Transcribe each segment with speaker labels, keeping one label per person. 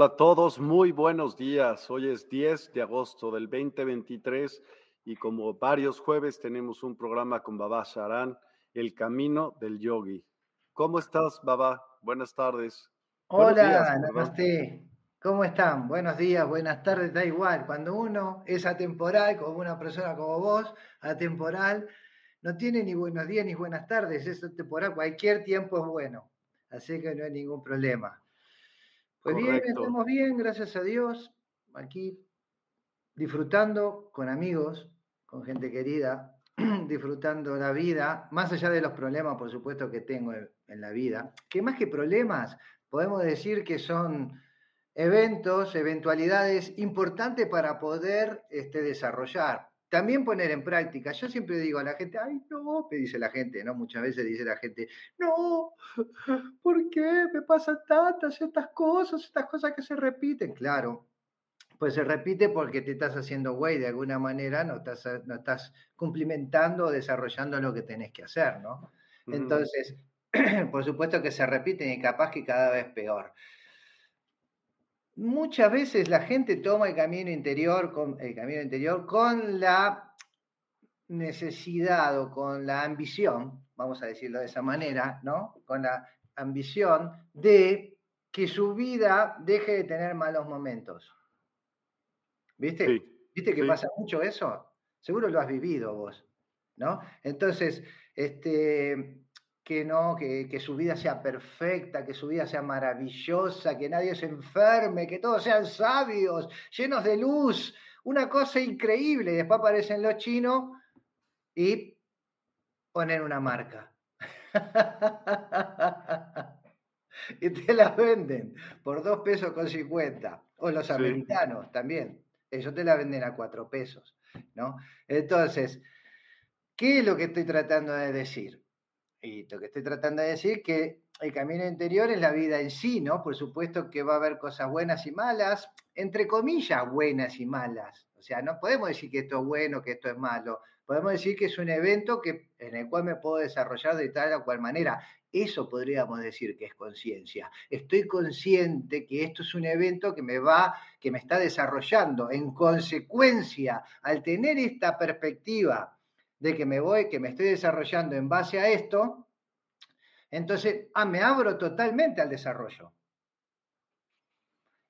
Speaker 1: Hola a todos, muy buenos días. Hoy es 10 de agosto del 2023 y como varios jueves tenemos un programa con Baba Sharan, El Camino del Yogi. ¿Cómo estás, Baba? Buenas tardes.
Speaker 2: Hola, namaste. ¿Cómo están? Buenos días, buenas tardes, da igual. Cuando uno es atemporal, como una persona como vos, atemporal, no tiene ni buenos días ni buenas tardes, es atemporal, cualquier tiempo es bueno. Así que no hay ningún problema. Pues bien, estamos bien, gracias a Dios, aquí disfrutando con amigos, con gente querida, disfrutando la vida, más allá de los problemas, por supuesto, que tengo en la vida, que más que problemas, podemos decir que son eventos, eventualidades importantes para poder este, desarrollar. También poner en práctica. Yo siempre digo a la gente, ay, no, me dice la gente, ¿no? Muchas veces dice la gente, no, ¿por qué me pasan tantas estas cosas, estas cosas que se repiten? Claro, pues se repite porque te estás haciendo güey de alguna manera, no estás, no estás cumplimentando o desarrollando lo que tenés que hacer, ¿no? Entonces, por supuesto que se repiten y capaz que cada vez peor muchas veces la gente toma el camino interior con, el camino interior con la necesidad o con la ambición, vamos a decirlo de esa manera, ¿no? Con la ambición de que su vida deje de tener malos momentos. ¿Viste? ¿Viste que pasa mucho eso? Seguro lo has vivido vos, ¿no? Entonces, este, que no, que, su vida sea perfecta, que su vida sea maravillosa, que nadie se enferme, que todos sean sabios, llenos de luz, una cosa increíble. Después aparecen los chinos y ponen una marca. y te la venden por dos pesos con cincuenta. O los americanos también. Ellos te la venden a cuatro pesos. ¿no? Entonces, ¿qué es lo que estoy tratando de decir? Y lo que estoy tratando de decir que el camino interior es la vida en sí, ¿no? Por supuesto que va a haber cosas buenas y malas, entre comillas, buenas y malas. O sea, no podemos decir que esto es bueno, que esto es malo. Podemos decir que es un evento que, en el cual me puedo desarrollar de tal o cual manera. Eso podríamos decir que es conciencia. Estoy consciente que esto es un evento que me va, que me está desarrollando. En consecuencia, al tener esta perspectiva de que me voy, que me estoy desarrollando en base a esto, entonces ah, me abro totalmente al desarrollo.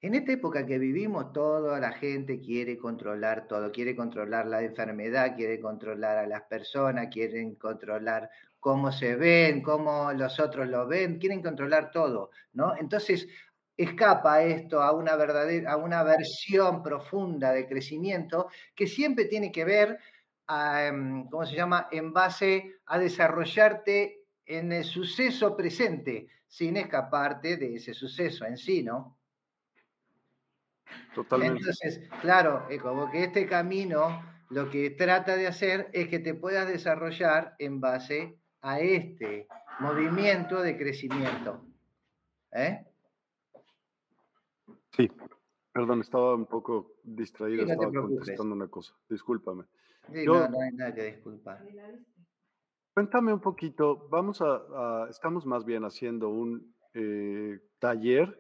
Speaker 2: En esta época que vivimos, toda la gente quiere controlar todo, quiere controlar la enfermedad, quiere controlar a las personas, quieren controlar cómo se ven, cómo los otros lo ven, quieren controlar todo, ¿no? Entonces, escapa esto a una verdadera, a una versión profunda de crecimiento que siempre tiene que ver, em, ¿cómo se llama?, en base a desarrollarte en el suceso presente, sin escaparte de ese suceso en sí, ¿no? Totalmente. Entonces, claro, es como que este camino lo que trata de hacer es que te puedas desarrollar en base a este movimiento de crecimiento. ¿Eh?
Speaker 1: Sí, perdón, estaba un poco distraído, estaba contestando una cosa. Discúlpame.
Speaker 2: No, no hay nada que disculpar.
Speaker 1: Cuéntame un poquito, vamos a, estamos más bien haciendo un eh, taller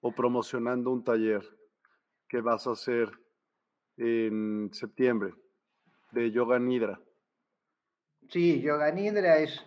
Speaker 1: o promocionando un taller que vas a hacer en septiembre de Yoga Nidra.
Speaker 2: Sí, Yoga Nidra es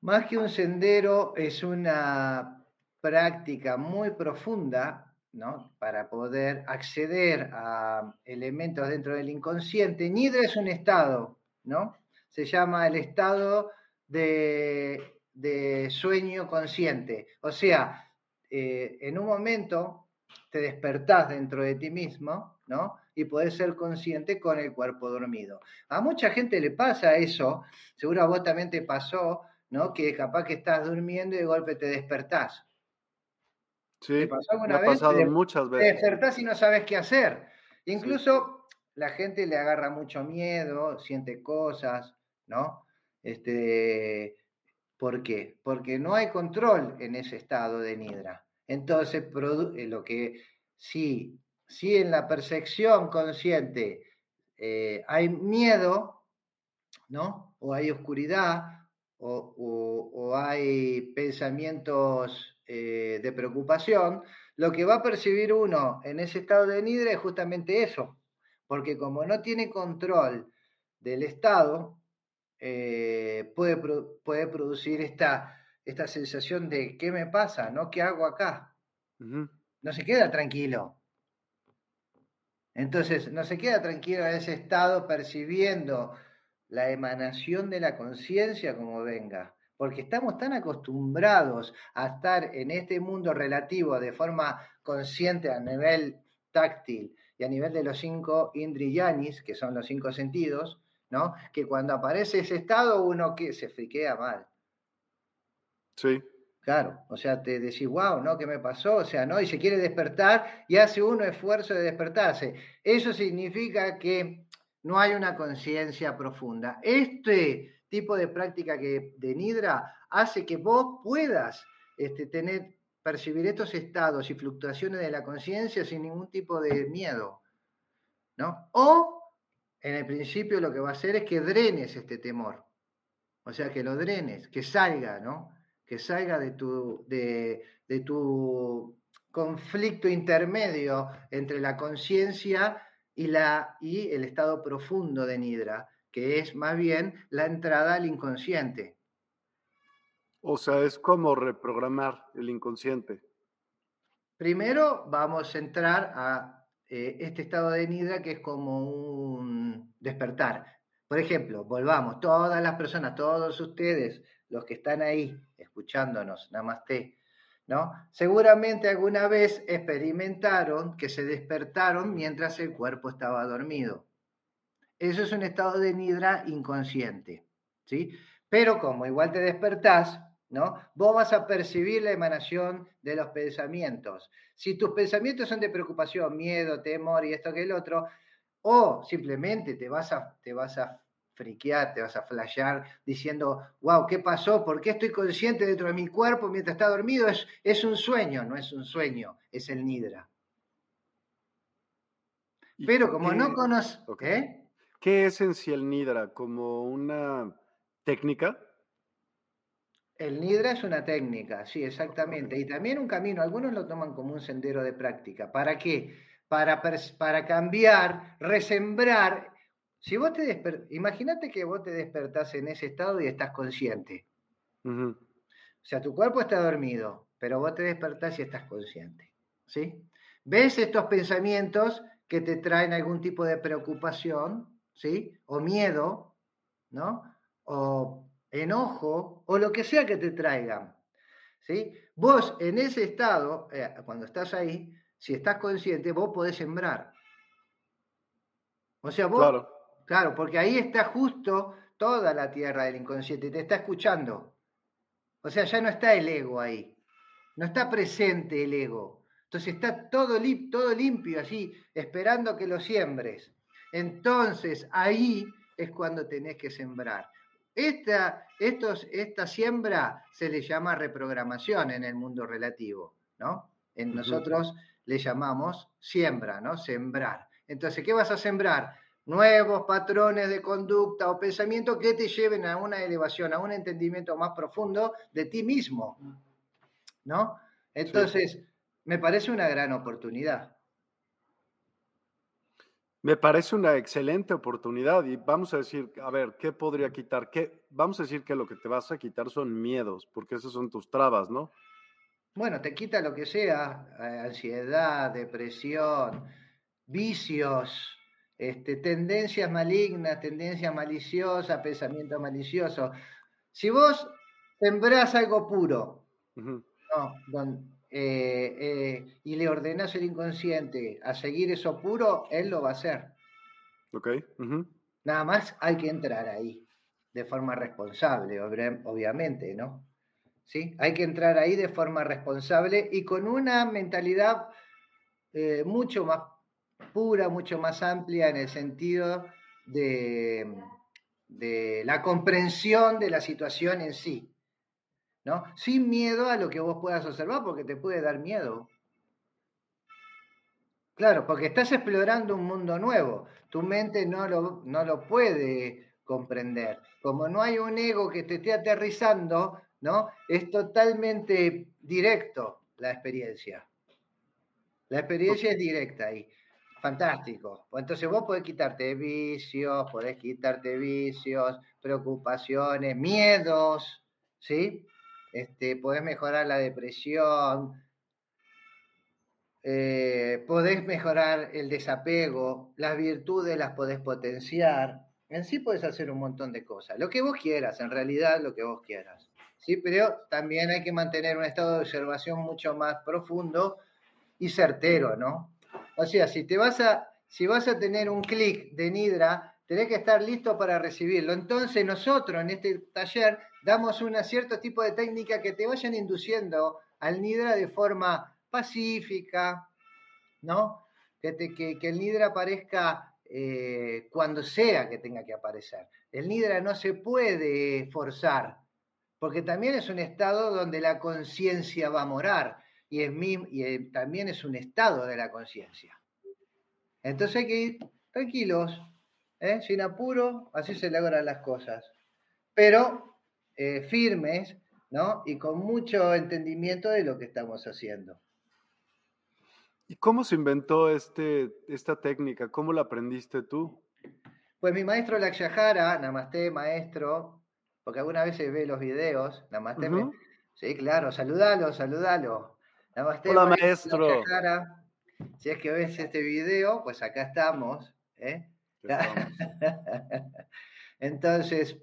Speaker 2: más que un sendero, es una práctica muy profunda, ¿no? Para poder acceder a elementos dentro del inconsciente. Nidra es un estado, ¿no? Se llama el estado de, sueño consciente. O sea, eh, en un momento te despertás dentro de ti mismo, ¿no? Y podés ser consciente con el cuerpo dormido. A mucha gente le pasa eso, seguro a vos también te pasó, ¿no? Que capaz que estás durmiendo y de golpe te despertás.
Speaker 1: Sí, me ha pasado muchas veces.
Speaker 2: Te despertás y no sabes qué hacer. Incluso la gente le agarra mucho miedo, siente cosas, ¿no? Este, ¿Por qué? Porque no hay control en ese estado de nidra. Entonces, eh, lo que si, si en la percepción consciente eh, hay miedo, ¿no? O hay oscuridad, o hay pensamientos eh, de preocupación, lo que va a percibir uno en ese estado de nidra es justamente eso, porque como no tiene control del estado, eh, puede, puede, producir esta, esta sensación de ¿qué me pasa? ¿no? ¿Qué hago acá? No se queda tranquilo. Entonces, no se queda tranquilo en ese estado percibiendo la emanación de la conciencia como venga porque estamos tan acostumbrados a estar en este mundo relativo de forma consciente a nivel táctil y a nivel de los cinco indriyanis, que son los cinco sentidos, ¿no? Que cuando aparece ese estado uno que se friquea mal.
Speaker 1: Sí.
Speaker 2: Claro, o sea, te decís, wow, ¿no? ¿Qué me pasó? O sea, ¿no? Y se quiere despertar y hace uno esfuerzo de despertarse. Eso significa que no hay una conciencia profunda. Este tipo de práctica que de Nidra hace que vos puedas este, tener, percibir estos estados y fluctuaciones de la conciencia sin ningún tipo de miedo. ¿no? O en el principio lo que va a hacer es que drenes este temor. O sea, que lo drenes, que salga, ¿no? Que salga de tu, de, de tu conflicto intermedio entre la conciencia y, la, y el estado profundo de Nidra, que es más bien la entrada al inconsciente.
Speaker 1: O sea, es como reprogramar el inconsciente.
Speaker 2: Primero vamos a entrar a eh, este estado de nidra que es como un despertar. Por ejemplo, volvamos, todas las personas, todos ustedes, los que están ahí escuchándonos, namaste, ¿no? Seguramente alguna vez experimentaron que se despertaron mientras el cuerpo estaba dormido. Eso es un estado de nidra inconsciente, ¿sí? Pero como igual te despertás, ¿no? Vos vas a percibir la emanación de los pensamientos. Si tus pensamientos son de preocupación, miedo, temor y esto que el otro, o simplemente te vas a, te vas a friquear, te vas a flashear diciendo, wow, ¿qué pasó? ¿Por qué estoy consciente dentro de mi cuerpo mientras está dormido? Es, es un sueño, no es un sueño, es el nidra. Pero como no conoces... ¿eh?
Speaker 1: ¿Qué es en sí el Nidra? ¿Como una técnica?
Speaker 2: El Nidra es una técnica, sí, exactamente. Y también un camino. Algunos lo toman como un sendero de práctica. ¿Para qué? Para, para cambiar, resembrar. Si vos te imagínate que vos te despertás en ese estado y estás consciente. O sea, tu cuerpo está dormido, pero vos te despertás y estás consciente. ¿sí? ¿Ves estos pensamientos que te traen algún tipo de preocupación, ¿sí? O miedo, ¿no? O enojo, o lo que sea que te traigan, ¿sí? Vos en ese estado, eh, cuando estás ahí, si estás consciente, vos podés sembrar. O sea, vos, claro. claro, porque ahí está justo toda la tierra del inconsciente, te está escuchando. O sea, ya no está el ego ahí, no está presente el ego. Entonces está todo, todo limpio así, esperando que lo siembres. Entonces ahí es cuando tenés que sembrar. Esta, estos, esta siembra se le llama reprogramación en el mundo relativo, ¿no? En nosotros le llamamos siembra, ¿no? Sembrar. Entonces, ¿qué vas a sembrar? Nuevos patrones de conducta o pensamiento que te lleven a una elevación, a un entendimiento más profundo de ti mismo, ¿no? Entonces, me parece una gran oportunidad.
Speaker 1: Me parece una excelente oportunidad y vamos a decir, a ver, ¿qué podría quitar? ¿Qué? Vamos a decir que lo que te vas a quitar son miedos, porque esas son tus trabas, ¿no?
Speaker 2: Bueno, te quita lo que sea, eh, ansiedad, depresión, vicios, este, tendencias malignas, tendencias maliciosas, pensamiento malicioso. Si vos sembrás algo puro, no, eh, eh, y le ordenas el inconsciente a seguir eso puro, él lo va a hacer.
Speaker 1: Ok.
Speaker 2: Nada más hay que entrar ahí de forma responsable, obviamente, ¿no? ¿Sí? Hay que entrar ahí de forma responsable y con una mentalidad eh, mucho más pura, mucho más amplia en el sentido de, de la comprensión de la situación en sí. ¿No? Sin miedo a lo que vos puedas observar, porque te puede dar miedo. Claro, porque estás explorando un mundo nuevo. Tu mente no lo, no lo puede comprender. Como no hay un ego que te esté aterrizando, ¿no? Es totalmente directo la experiencia. La experiencia es directa ahí. Fantástico. Pues entonces vos podés quitarte vicios, podés quitarte vicios, preocupaciones, miedos, ¿sí? Este, podés mejorar la depresión, eh, podés mejorar el desapego, las virtudes las podés potenciar. En sí podés hacer un montón de cosas, lo que vos quieras, en realidad lo que vos quieras. ¿sí? Pero también hay que mantener un estado de observación mucho más profundo y certero, ¿no? O sea, si te vas a, si vas a tener un clic de Nidra, tenés que estar listo para recibirlo. Entonces nosotros en este taller damos un cierto tipo de técnica que te vayan induciendo al Nidra de forma pacífica, ¿no? Que, que, el Nidra aparezca eh, cuando sea que tenga que aparecer. El Nidra no se puede forzar, porque también es un estado donde la conciencia va a morar y también es un estado de la conciencia. Entonces hay que ir tranquilos, ¿eh? sin apuro, así se logran las cosas. Pero eh, firmes, ¿no? Y con mucho entendimiento de lo que estamos haciendo.
Speaker 1: ¿Y cómo se inventó este, esta técnica? ¿Cómo la aprendiste tú?
Speaker 2: Pues mi maestro Lakshahara, Namaste, maestro, porque alguna vez se ve los videos, Namaste, sí, claro, saludalo, saludalo.
Speaker 1: Namaste, Hola, maestro.
Speaker 2: Si es que ves este video, pues acá estamos, ¿eh? Entonces,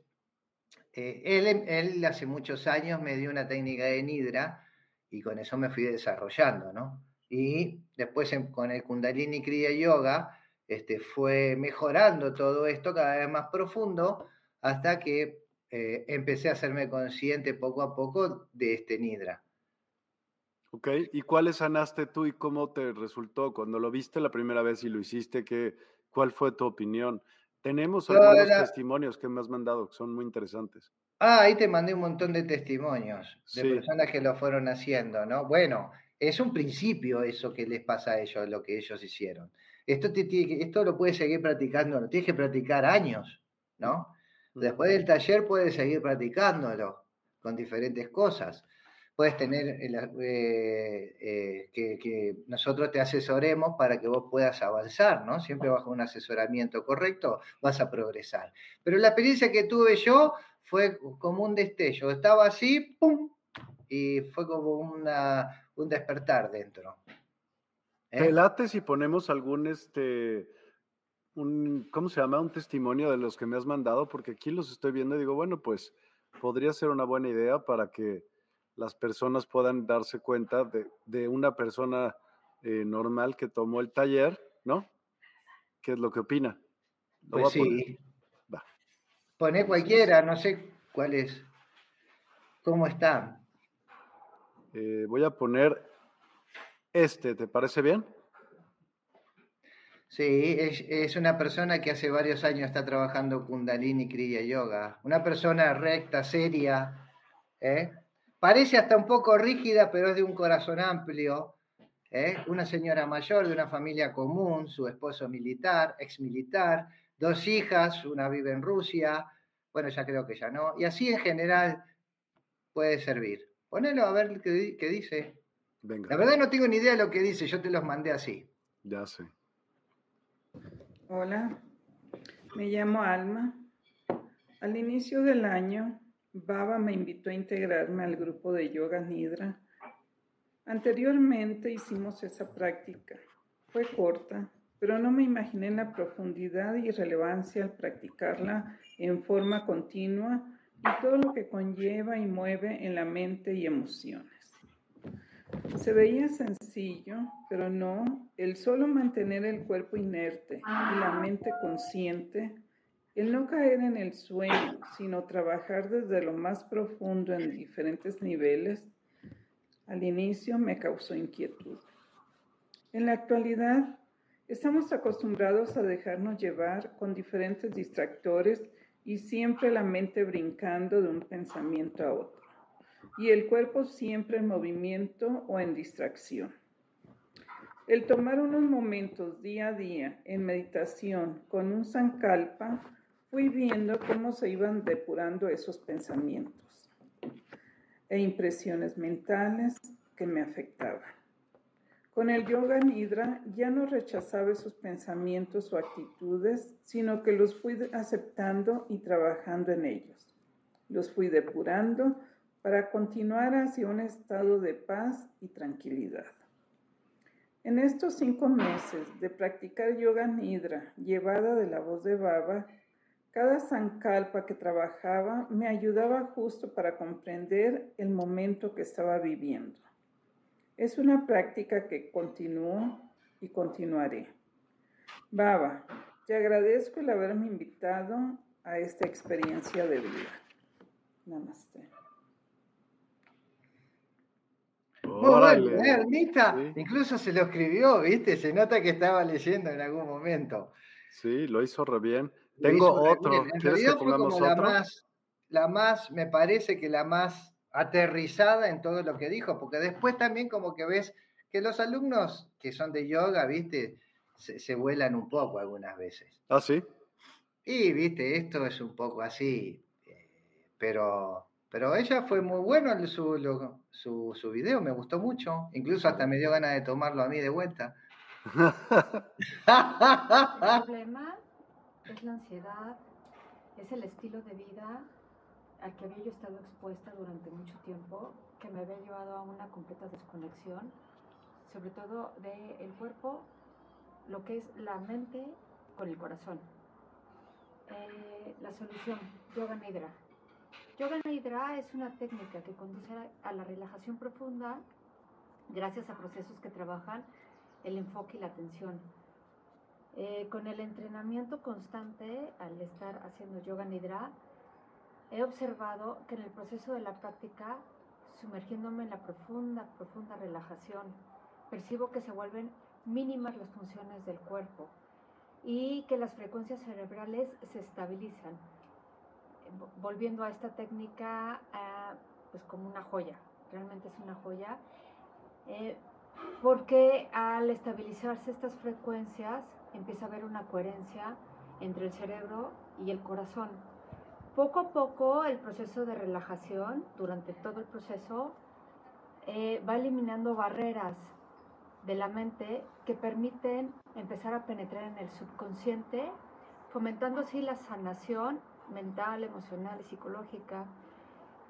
Speaker 2: eh, él, él, hace muchos años me dio una técnica de Nidra y con eso me fui desarrollando, ¿no? Y después con el Kundalini Kriya Yoga este, fue mejorando todo esto cada vez más profundo hasta que eh, empecé a hacerme consciente poco a poco de este Nidra.
Speaker 1: Ok, ¿y cuáles sanaste tú y cómo te resultó cuando lo viste la primera vez y lo hiciste? que ¿Cuál fue tu opinión? Tenemos algunos testimonios que me has mandado que son muy interesantes.
Speaker 2: Ah, ahí te mandé un montón de testimonios de personas que lo fueron haciendo, ¿no? Bueno, es un principio eso que les pasa a ellos, lo que ellos hicieron. Esto, te, esto lo puedes seguir practicando, lo tienes que practicar años, ¿no? Después del taller puedes seguir practicándolo con diferentes cosas puedes tener eh, eh, que, nosotros te asesoremos para que vos puedas avanzar, ¿no? Siempre bajo un asesoramiento correcto vas a progresar. Pero la experiencia que tuve yo fue como un destello, estaba así, ¡pum! Y fue como una, un despertar dentro.
Speaker 1: ¿Eh? si ponemos algún, este, un, ¿cómo se llama? Un testimonio de los que me has mandado, porque aquí los estoy viendo y digo, bueno, pues podría ser una buena idea para que las personas puedan darse cuenta de, una persona eh, normal que tomó el taller, ¿no? ¿Qué es lo que opina?
Speaker 2: pues sí. Pone cualquiera, no sé cuál es. ¿Cómo está?
Speaker 1: Eh, voy a poner este, ¿te parece bien?
Speaker 2: Sí, es, una persona que hace varios años está trabajando Kundalini Kriya Yoga. Una persona recta, seria. ¿eh? Parece hasta un poco rígida, pero es de un corazón amplio. ¿eh? Una señora mayor de una familia común, su esposo militar, ex militar, dos hijas, una vive en Rusia. Bueno, ya creo que ya no. Y así en general puede servir. Ponelo a ver qué, qué dice. La verdad no tengo ni idea de lo que dice, yo te los mandé así.
Speaker 1: Ya sé.
Speaker 3: Hola, me llamo Alma. Al inicio del año, Baba me invitó a integrarme al grupo de yoga Nidra. Anteriormente hicimos esa práctica. Fue corta, pero no me imaginé la profundidad y relevancia al practicarla en forma continua y todo lo que conlleva y mueve en la mente y emociones. Se veía sencillo, pero no, el solo mantener el cuerpo inerte y la mente consciente, el no caer en el sueño, sino trabajar desde lo más profundo en diferentes niveles, al inicio me causó inquietud. En la actualidad, estamos acostumbrados a dejarnos llevar con diferentes distractores y siempre la mente brincando de un pensamiento a otro y el cuerpo siempre en movimiento o en distracción. El tomar unos momentos día a día en meditación con un sankalpa, fui viendo cómo se iban depurando esos pensamientos e impresiones mentales que me afectaban. Con el yoga nidra ya no rechazaba esos pensamientos o actitudes, sino que los fui aceptando y trabajando en ellos. Los fui depurando para continuar hacia un estado de paz y tranquilidad. En estos cinco meses de practicar yoga nidra llevada de la voz de Baba, cada sankalpa que trabajaba me ayudaba justo para comprender el momento que estaba viviendo. Es una práctica que continúo y continuaré. Baba, te agradezco el haberme invitado a esta experiencia de vida. Namaste.
Speaker 2: Muy bueno, ¿eh, Incluso se lo escribió, ¿viste? Se nota que estaba leyendo en algún momento.
Speaker 1: Sí, lo hizo re bien. Tengo otro.
Speaker 2: En realidad fue como la más, la más, me parece que la más aterrizada en todo lo que dijo, porque después también como que ves que los alumnos que son de yoga, ¿viste? Se, vuelan un poco algunas veces.
Speaker 1: Ah, sí.
Speaker 2: Y, ¿viste? Esto es un poco así, eh, pero pero ella fue muy bueno en su, su, su video, me gustó mucho. Incluso hasta me dio ganas de tomarlo a mí de vuelta.
Speaker 4: El problema es la ansiedad, es el estilo de vida al que había yo estado expuesta durante mucho tiempo, que me había llevado a una completa desconexión, sobre todo del cuerpo, lo que es la mente con el corazón. Eh, la solución, yoga nidra, Yoga Nidra es una técnica que conduce a la relajación profunda gracias a procesos que trabajan el enfoque y la atención. Eh, con el entrenamiento constante, al estar haciendo yoga nidra, he observado que en el proceso de la práctica, sumergiéndome en la profunda, profunda relajación, percibo que se vuelven mínimas las funciones del cuerpo y que las frecuencias cerebrales se estabilizan volviendo a esta técnica, pues como una joya, realmente es una joya, eh, porque al estabilizarse estas frecuencias empieza a haber una coherencia entre el cerebro y el corazón. Poco a poco el proceso de relajación, durante todo el proceso, eh, va eliminando barreras de la mente que permiten empezar a penetrar en el subconsciente, fomentando así la sanación mental, emocional y psicológica,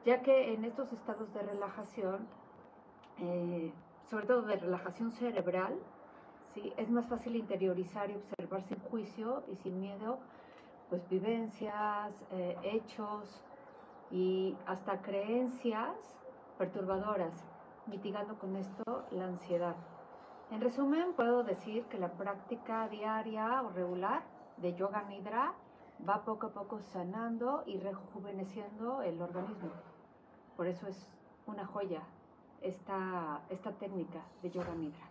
Speaker 4: ya que en estos estados de relajación, eh, sobre todo de relajación cerebral, ¿sí? Es más fácil interiorizar y observar sin juicio y sin miedo, pues vivencias, eh, hechos y hasta creencias perturbadoras, mitigando con esto la ansiedad. En resumen, puedo decir que la práctica diaria o regular de yoga nidra va poco a poco sanando y rejuveneciendo el organismo. Por eso es una joya esta, esta técnica de yoga nidra.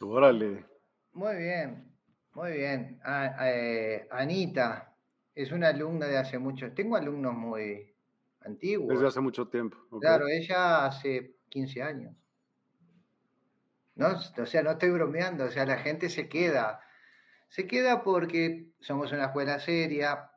Speaker 1: Órale.
Speaker 2: Muy bien, muy bien. Eh, Anita es una alumna de hace mucho. Tengo alumnos muy antiguos.
Speaker 1: Desde hace mucho tiempo.
Speaker 2: Claro, ella hace 15 años. ¿no? O sea, no estoy bromeando, o sea, la gente se queda. Se queda porque somos una escuela seria,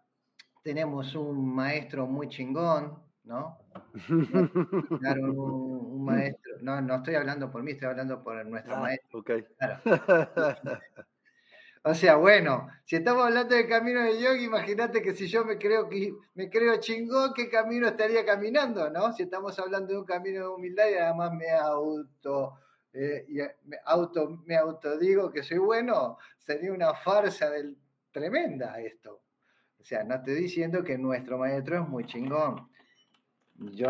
Speaker 2: tenemos un maestro muy chingón, ¿no? Claro, un, maestro, no, no estoy hablando por mí, estoy hablando por nuestro ah, maestro. O sea, bueno, si estamos hablando del camino de yoga, imagínate que si yo me creo que me creo chingón, ¿qué camino estaría caminando, no? Si estamos hablando de un camino de humildad y además me auto eh, y eh, me auto, me autodigo que soy bueno, sería una farsa del, tremenda esto. O sea, no estoy diciendo que nuestro maestro es muy chingón. Yo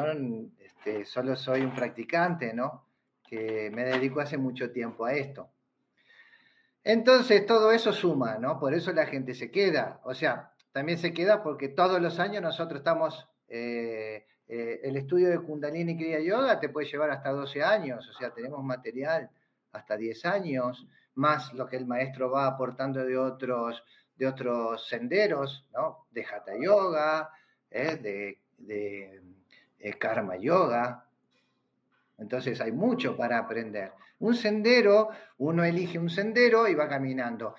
Speaker 2: este, solo soy un practicante, ¿no? Que me dedico hace mucho tiempo a esto. Entonces, todo eso suma, ¿no? Por eso la gente se queda. O sea, también se queda porque todos los años nosotros estamos eh, eh, el estudio de Kundalini Kriya Yoga te puede llevar hasta 12 años, o sea, tenemos material hasta 10 años, más lo que el maestro va aportando de otros, de otros senderos, ¿no? De Hatha Yoga, ¿eh? de eh, Karma Yoga. Entonces hay mucho para aprender. Un sendero, uno elige un sendero y va caminando.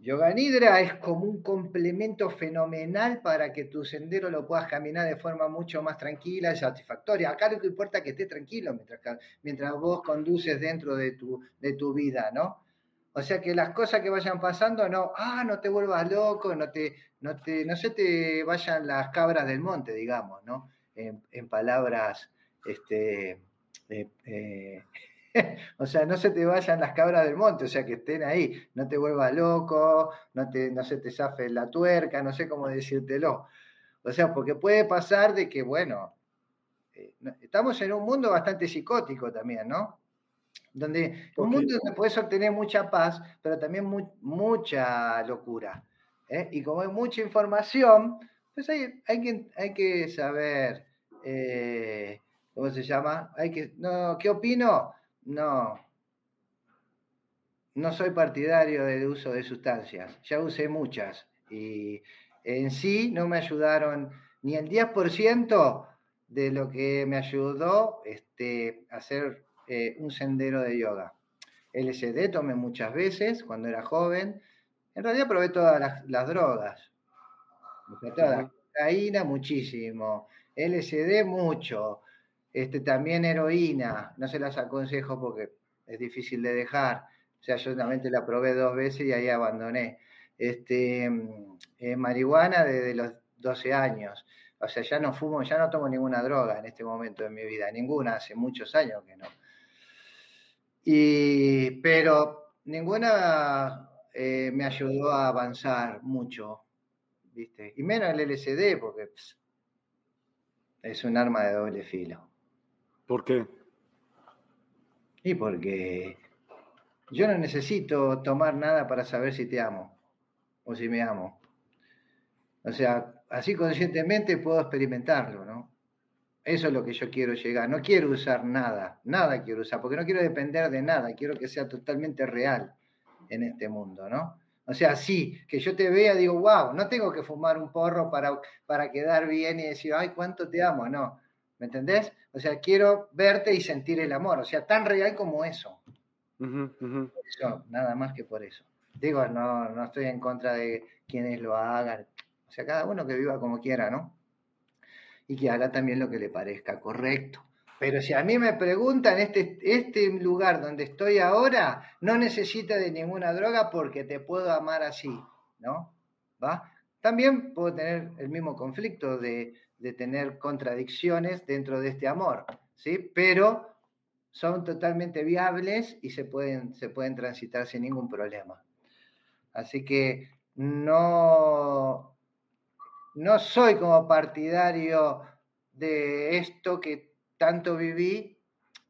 Speaker 2: Yoga Nidra es como un complemento fenomenal para que tu sendero lo puedas caminar de forma mucho más tranquila y satisfactoria. Acá lo que importa es que estés tranquilo mientras, mientras vos conduces dentro de tu, de tu vida, ¿no? O sea que las cosas que vayan pasando, no, ah, no te vuelvas loco, no te, no te, no se te vayan las cabras del monte, digamos, ¿no? En, palabras, este, eh, eh, o sea, no se te vayan las cabras del monte, o sea, que estén ahí, no te vuelvas loco, no, te, no se te zafe la tuerca, no sé cómo decírtelo. O sea, porque puede pasar de que, bueno, eh, estamos en un mundo bastante psicótico también, ¿no? Donde un mundo donde puedes obtener mucha paz, pero también mucha locura. ¿eh? Y como hay mucha información, pues hay, hay, que, hay que saber, eh, ¿cómo se llama? Hay que, no, ¿Qué opino? No, no soy partidario del uso de sustancias. Ya usé muchas y en sí no me ayudaron ni el 10% de lo que me ayudó este, a hacer eh, un sendero de yoga. LSD tomé muchas veces cuando era joven. En realidad probé todas las, drogas. Toda cocaína muchísimo. LSD mucho. Este, también heroína, no se las aconsejo porque es difícil de dejar. O sea, yo solamente la probé dos veces y ahí abandoné. Este, eh, marihuana desde los 12 años. O sea, ya no fumo, ya no tomo ninguna droga en este momento de mi vida, ninguna, hace muchos años que no. Y, pero ninguna eh, me ayudó a avanzar mucho, ¿viste? Y menos el LSD, porque es un arma de doble filo.
Speaker 1: ¿Por qué?
Speaker 2: Y porque yo no necesito tomar nada para saber si te amo o si me amo. O sea, así conscientemente puedo experimentarlo, ¿no? Eso es lo que yo quiero llegar. No quiero usar nada, nada quiero usar, porque no quiero depender de nada, quiero que sea totalmente real en este mundo, ¿no? O sea, sí, que yo te vea, digo, wow, no tengo que fumar un porro para, para quedar bien y decir, ay, cuánto te amo, no. ¿Me entendés? O sea, quiero verte y sentir el amor, o sea, tan real como eso. Eso, nada más que por eso. Digo, no, no estoy en contra de quienes lo hagan. O sea, cada uno que viva como quiera, ¿no? Y que haga también lo que le parezca correcto. Pero si a mí me preguntan, este, este lugar donde estoy ahora no necesita de ninguna droga porque te puedo amar así, ¿no? ¿Va? También puedo tener el mismo conflicto de, de tener contradicciones dentro de este amor, ¿sí? Pero son totalmente viables y se pueden, se pueden transitar sin ningún problema. Así que no, no soy como partidario de esto que tanto viví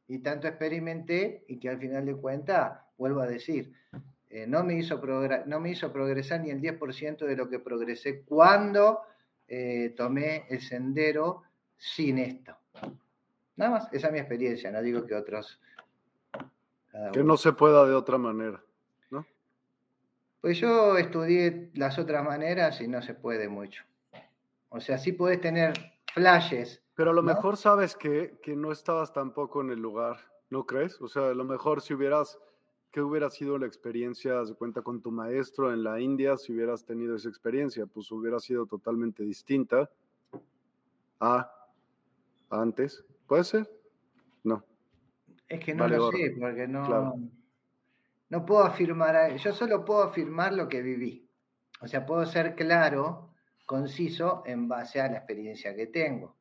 Speaker 2: y tanto experimenté y que al final de cuentas, vuelvo a decir, eh, no, me hizo no me hizo progresar ni el 10% de lo que progresé cuando eh, tomé el sendero sin esto. Nada más, esa es mi experiencia, no digo que otros...
Speaker 1: Que no se pueda de otra manera, ¿no?
Speaker 2: Pues yo estudié las otras maneras y no se puede mucho. O sea, sí puedes tener flashes.
Speaker 1: Pero a lo mejor sabes que, que no estabas tampoco en el lugar, ¿no crees? O sea, a lo mejor si hubieras ¿qué hubiera sido la experiencia, de cuenta, con tu maestro en la India si hubieras tenido esa experiencia? Pues hubiera sido totalmente distinta a antes. ¿Puede ser? No.
Speaker 2: Es que no lo sé, porque no, no puedo afirmar, yo solo puedo afirmar lo que viví. O sea, puedo ser claro, conciso, en base a la experiencia que tengo.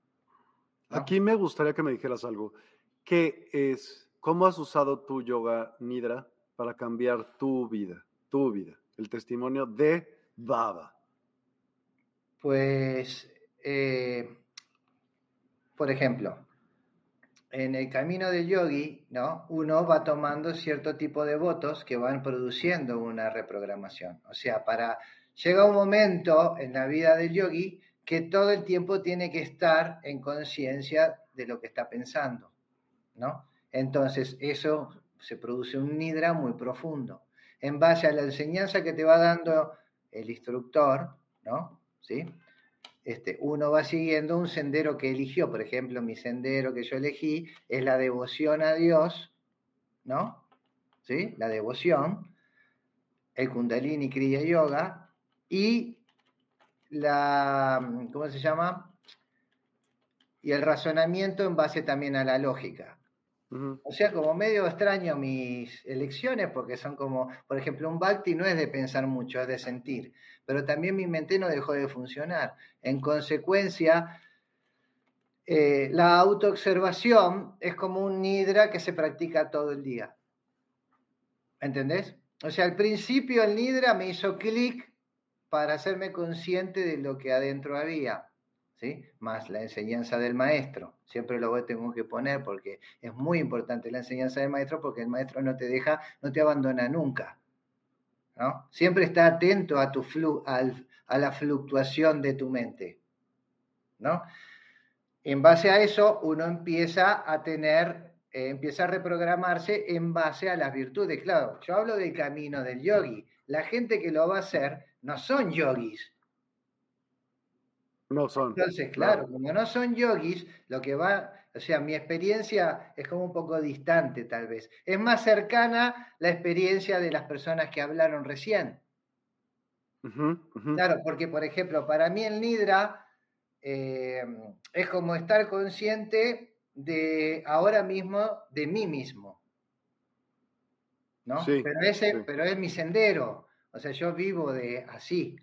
Speaker 1: Aquí me gustaría que me dijeras algo. ¿Qué es, cómo has usado tu yoga nidra para cambiar tu vida, tu vida? El testimonio de Baba.
Speaker 2: Pues, eh, por ejemplo, en el camino del yogi, ¿no? Uno va tomando cierto tipo de votos que van produciendo una reprogramación. O sea, para llega un momento en la vida del yogi que todo el tiempo tiene que estar en conciencia de lo que está pensando, ¿no? Entonces, eso se produce un nidra muy profundo. En base a la enseñanza que te va dando el instructor, ¿no? ¿Sí? Este, uno va siguiendo un sendero que eligió. Por ejemplo, mi sendero que yo elegí es la devoción a Dios, ¿no? ¿Sí? La devoción, el Kundalini Kriya Yoga y la, ¿cómo se llama? Y el razonamiento en base también a la lógica. O sea, como medio extraño mis elecciones, porque son como, por ejemplo, un Bhakti no es de pensar mucho, es de sentir, pero también mi mente no dejó de funcionar. En consecuencia, eh, la autoobservación es como un nidra que se practica todo el día. ¿Entendés? O sea, al principio el nidra me hizo clic para hacerme consciente de lo que adentro había. Más la enseñanza del maestro. Siempre lo tengo que poner porque es muy importante la enseñanza del maestro porque el maestro no te deja, no te abandona nunca. ¿no? Siempre está atento a, tu flu, a la fluctuación de tu mente. ¿no? En base a eso, uno empieza a tener, eh, empieza a reprogramarse en base a las virtudes. Claro, yo hablo del camino del yogi. La gente que lo va a hacer no son yogis,
Speaker 1: no son.
Speaker 2: Entonces, claro, como no son yogis, lo que va, o sea, mi experiencia es como un poco distante tal vez. Es más cercana la experiencia de las personas que hablaron recién. Claro, porque por ejemplo, para mí el Nidra eh, es como estar consciente de ahora mismo, de mí mismo. ¿No? pero, ese, pero es mi sendero. O sea, yo vivo de así.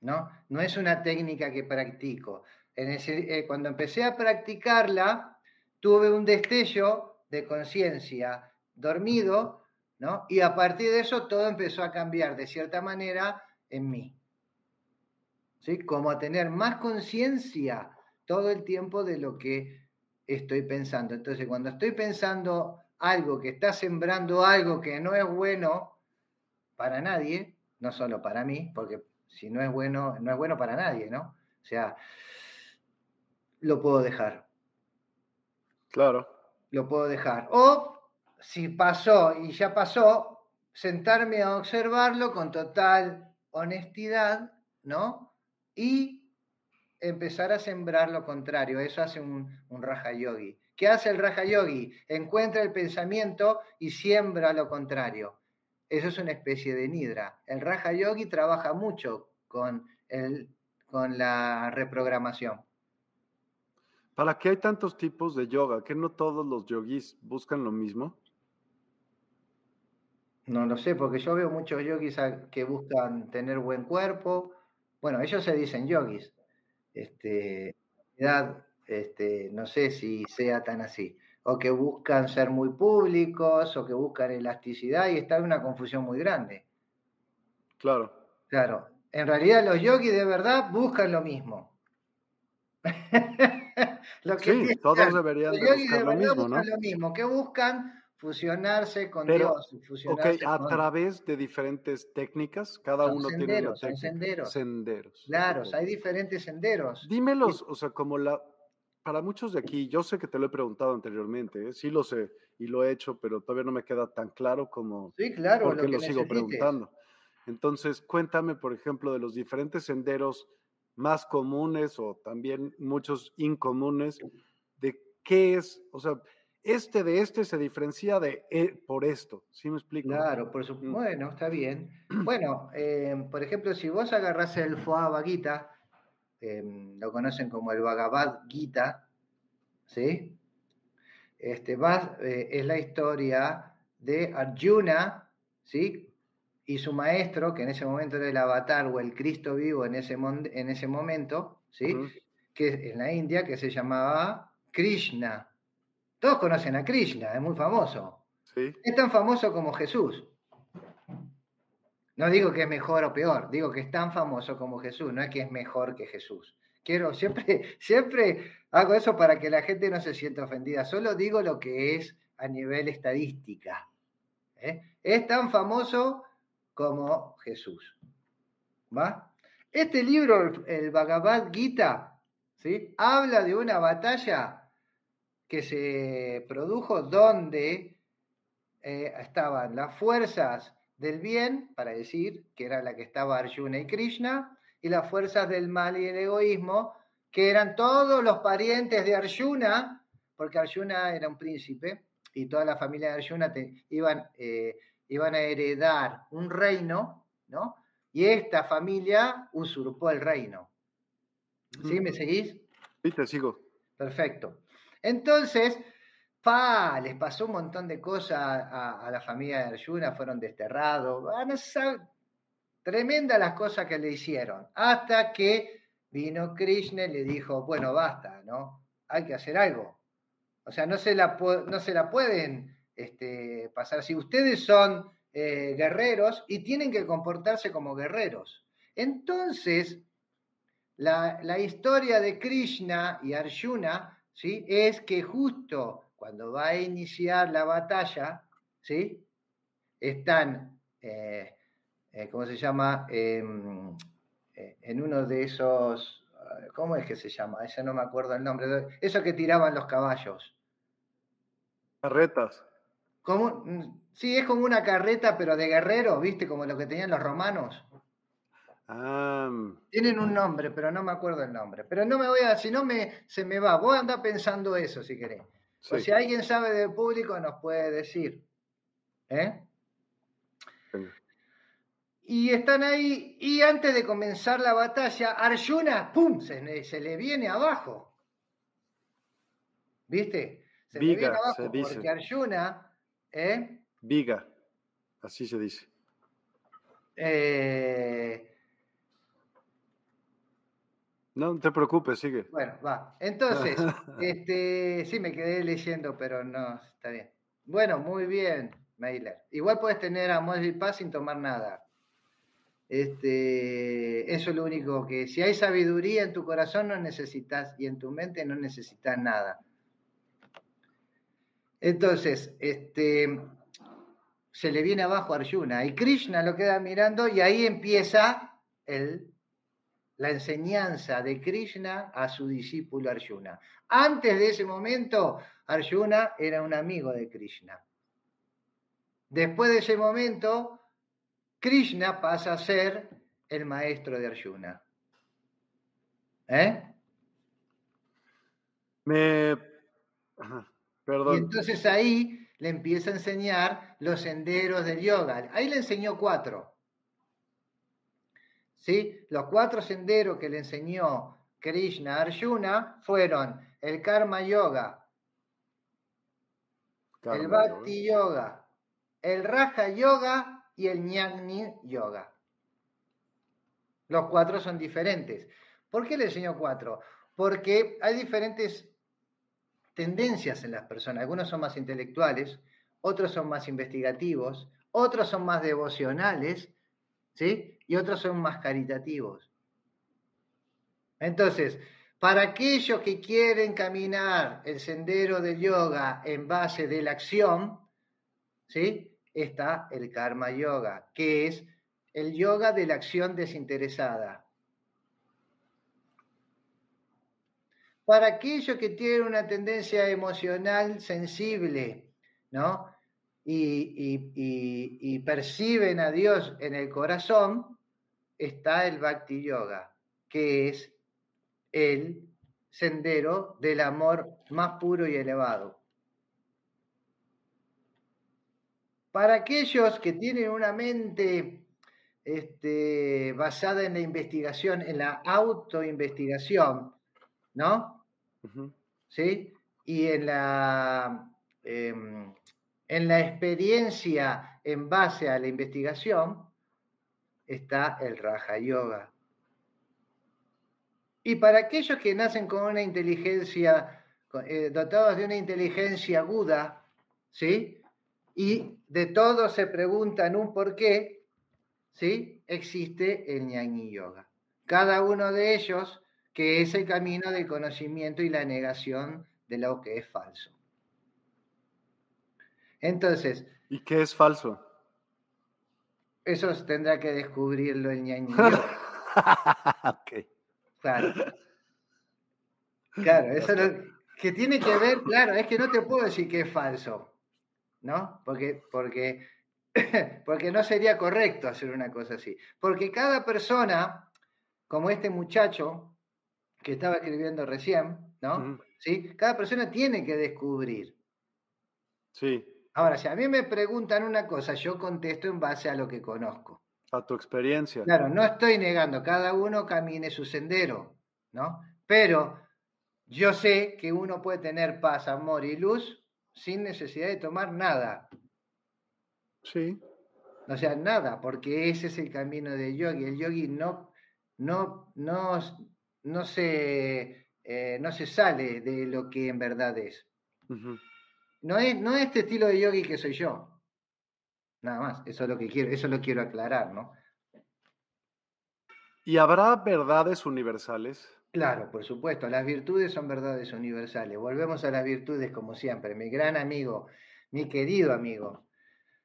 Speaker 2: ¿no? No es una técnica que practico. Eh, cuando empecé a practicarla, tuve un destello de conciencia dormido, ¿no? Y a partir de eso todo empezó a cambiar de cierta manera en mí. ¿Sí? Como a tener más conciencia todo el tiempo de lo que estoy pensando. Entonces, cuando estoy pensando algo que está sembrando algo que no es bueno para nadie, no solo para mí, porque si no es bueno, no es bueno para nadie, ¿no? O sea, lo puedo dejar.
Speaker 1: Claro.
Speaker 2: Lo puedo dejar. O si pasó y ya pasó, sentarme a observarlo con total honestidad, ¿no? Y empezar a sembrar lo contrario. Eso hace un, un Raja Yogi. ¿Qué hace el Raja Yogi? Encuentra el pensamiento y siembra lo contrario. Eso es una especie de nidra. El Raja Yogi trabaja mucho con, el, con la reprogramación.
Speaker 1: ¿Para qué hay tantos tipos de yoga? ¿Que no todos los yogis buscan lo mismo?
Speaker 2: No lo sé, porque yo veo muchos yogis que buscan tener buen cuerpo. Bueno, ellos se dicen yogis. Este, este, no sé si sea tan así. O que buscan ser muy públicos, o que buscan elasticidad, y está en una confusión muy grande.
Speaker 1: Claro.
Speaker 2: Claro. En realidad los yogis de verdad buscan lo mismo.
Speaker 1: sí, todos deberían de buscar lo mismo, ¿no?
Speaker 2: lo mismo, que buscan fusionarse con Dios.
Speaker 1: Fusionarse ok, a través de diferentes técnicas, cada uno tiene una
Speaker 2: técnica. senderos.
Speaker 1: Senderos.
Speaker 2: Claro, hay diferentes senderos.
Speaker 1: Dímelos, o sea, como la, para muchos de aquí, yo sé que te lo he preguntado anteriormente, ¿eh? sí lo sé y lo he hecho, pero todavía no me queda tan claro como
Speaker 2: sí, claro,
Speaker 1: porque lo, lo sigo preguntando. Entonces, cuéntame, por ejemplo, de los diferentes senderos más comunes o también muchos incomunes, de qué es, o sea, este de este se diferencia de eh, por esto, ¿sí me explico?
Speaker 2: Claro, por supuesto. Mm. Bueno, está bien. Bueno, eh, por ejemplo, si vos agarrás el Foaba Gita, em, lo conocen como el Bhagavad Gita, ¿sí? Este, eh, es la historia de Arjuna, ¿sí? Y su maestro, que en ese momento era el avatar o el Cristo vivo en ese, en ese momento, ¿sí? Que en la India, que se llamaba Krishna, todos conocen a Krishna, es muy famoso. Es tan famoso como Jesús. No digo que es mejor o peor, digo que es tan famoso como Jesús, no es que es mejor que Jesús. Quiero, siempre, siempre hago eso para que la gente no se sienta ofendida, solo digo lo que es a nivel estadística. ¿eh? Es tan famoso como Jesús. ¿Va? Este libro, el Bhagavad Gita, ¿sí? habla de una batalla que se produjo donde eh, estaban las fuerzas del bien, para decir que era la que estaba Arjuna y Krishna, y las fuerzas del mal y el egoísmo, que eran todos los parientes de Arjuna, porque Arjuna era un príncipe y toda la familia de Arjuna iban, eh, iban a heredar un reino, ¿no? Y esta familia usurpó el reino. ¿Sí? ¿Me seguís?
Speaker 1: Sí, te sigo.
Speaker 2: Perfecto. Entonces, pa, les pasó un montón de cosas a, la familia de Arjuna, fueron desterrados, tremendas las cosas que le hicieron, hasta que vino Krishna y le dijo, bueno, basta, ¿no? Hay que hacer algo. O sea, no se la, no se la pueden este, pasar Si Ustedes son eh, guerreros y tienen que comportarse como guerreros. Entonces, la, la historia de Krishna y Arjuna ¿sí? es que justo cuando va a iniciar la batalla, ¿sí? están, eh, eh, ¿cómo se llama? Em, eh, en uno de esos, ¿cómo es que se llama? Ese no me acuerdo el nombre, eso que tiraban los caballos.
Speaker 1: Carretas.
Speaker 2: Como, sí, es como una carreta, pero de guerrero, ¿viste? Como lo que tenían los romanos.
Speaker 1: Ah,
Speaker 2: Tienen un nombre, pero no me acuerdo el nombre. Pero no me voy a, si no me, se me va. Vos andás pensando eso si querés. O si alguien sabe del público nos puede decir. ¿Eh? Y están ahí, y antes de comenzar la batalla, Arjuna, ¡pum! Se, le viene abajo. ¿Viste?
Speaker 1: Se le viene abajo
Speaker 2: porque Arjuna, ¿eh?
Speaker 1: Viga, así se dice.
Speaker 2: Eh,
Speaker 1: no te preocupes, sigue.
Speaker 2: Bueno, va. Entonces, este, sí me quedé leyendo, pero no, está bien. Bueno, muy bien, Mailer. Igual puedes tener amor y paz sin tomar nada. Este, eso es lo único que, si hay sabiduría en tu corazón no necesitas y en tu mente no necesitas nada. Entonces, este, se le viene abajo a Arjuna y Krishna lo queda mirando y ahí empieza el la enseñanza de Krishna a su discípulo Arjuna. Antes de ese momento, Arjuna era un amigo de Krishna. Después de ese momento, Krishna pasa a ser el maestro de Arjuna. ¿Eh?
Speaker 1: Me... Perdón.
Speaker 2: Y entonces ahí le empieza a enseñar los senderos del yoga. Ahí le enseñó cuatro. ¿Sí? Los cuatro senderos que le enseñó Krishna a Arjuna fueron el Karma Yoga, el Bhakti yoga. el Raja Yoga y el Jnani Yoga. Los cuatro son diferentes. ¿Por qué le enseñó cuatro? Porque hay diferentes tendencias en las personas. Algunos son más intelectuales, otros son más investigativos, otros son más devocionales, ¿sí? Y otros son más caritativos. Entonces, para aquellos que quieren caminar el sendero del yoga en base de la acción, ¿sí? Está el karma yoga, que es el yoga de la acción desinteresada. Para aquellos que tienen una tendencia emocional sensible, ¿no? Y, y perciben a Dios en el corazón, está el Bhakti Yoga, que es el sendero del amor más puro y elevado. Para aquellos que tienen una mente este, basada en la investigación, en la autoinvestigación, ¿no? ¿Sí? Y en la, em, en la experiencia en base a la investigación, está el Raja Yoga. Y para aquellos que nacen con una inteligencia, eh, dotados de una inteligencia aguda, ¿sí? Y de todo se preguntan un por qué, ¿sí? Existe el Ñañi Yoga. Cada uno de ellos que es el camino del conocimiento y la negación de lo que es falso. Entonces.
Speaker 1: ¿Y qué es falso?
Speaker 2: Eso tendrá que descubrirlo el Ñañi Yoga.
Speaker 1: ok.
Speaker 2: Claro. Claro, eso lo que tiene que ver, claro, es que no te puedo decir que es falso, ¿no? Porque, porque, porque no sería correcto hacer una cosa así. Porque cada persona, como este muchacho que estaba escribiendo recién, ¿no? ¿Sí? Cada persona tiene que descubrir.
Speaker 1: Sí.
Speaker 2: Ahora, si a mí me preguntan una cosa, yo contesto en base a lo que conozco.
Speaker 1: A tu experiencia.
Speaker 2: Claro, no estoy negando, cada uno camine su sendero, ¿no? Pero yo sé que uno puede tener paz, amor y luz sin necesidad de tomar nada.
Speaker 1: Sí.
Speaker 2: O sea, nada, porque ese es el camino del yogi. El yogi no, no, no, no, se, eh, no se sale de lo que en verdad es. No es. No es este estilo de yogi que soy yo. Nada más, eso es lo que quiero, eso lo quiero aclarar, ¿no?
Speaker 1: ¿Y habrá verdades universales?
Speaker 2: Claro, por supuesto, las virtudes son verdades universales. Volvemos a las virtudes como siempre, mi gran amigo, mi querido amigo.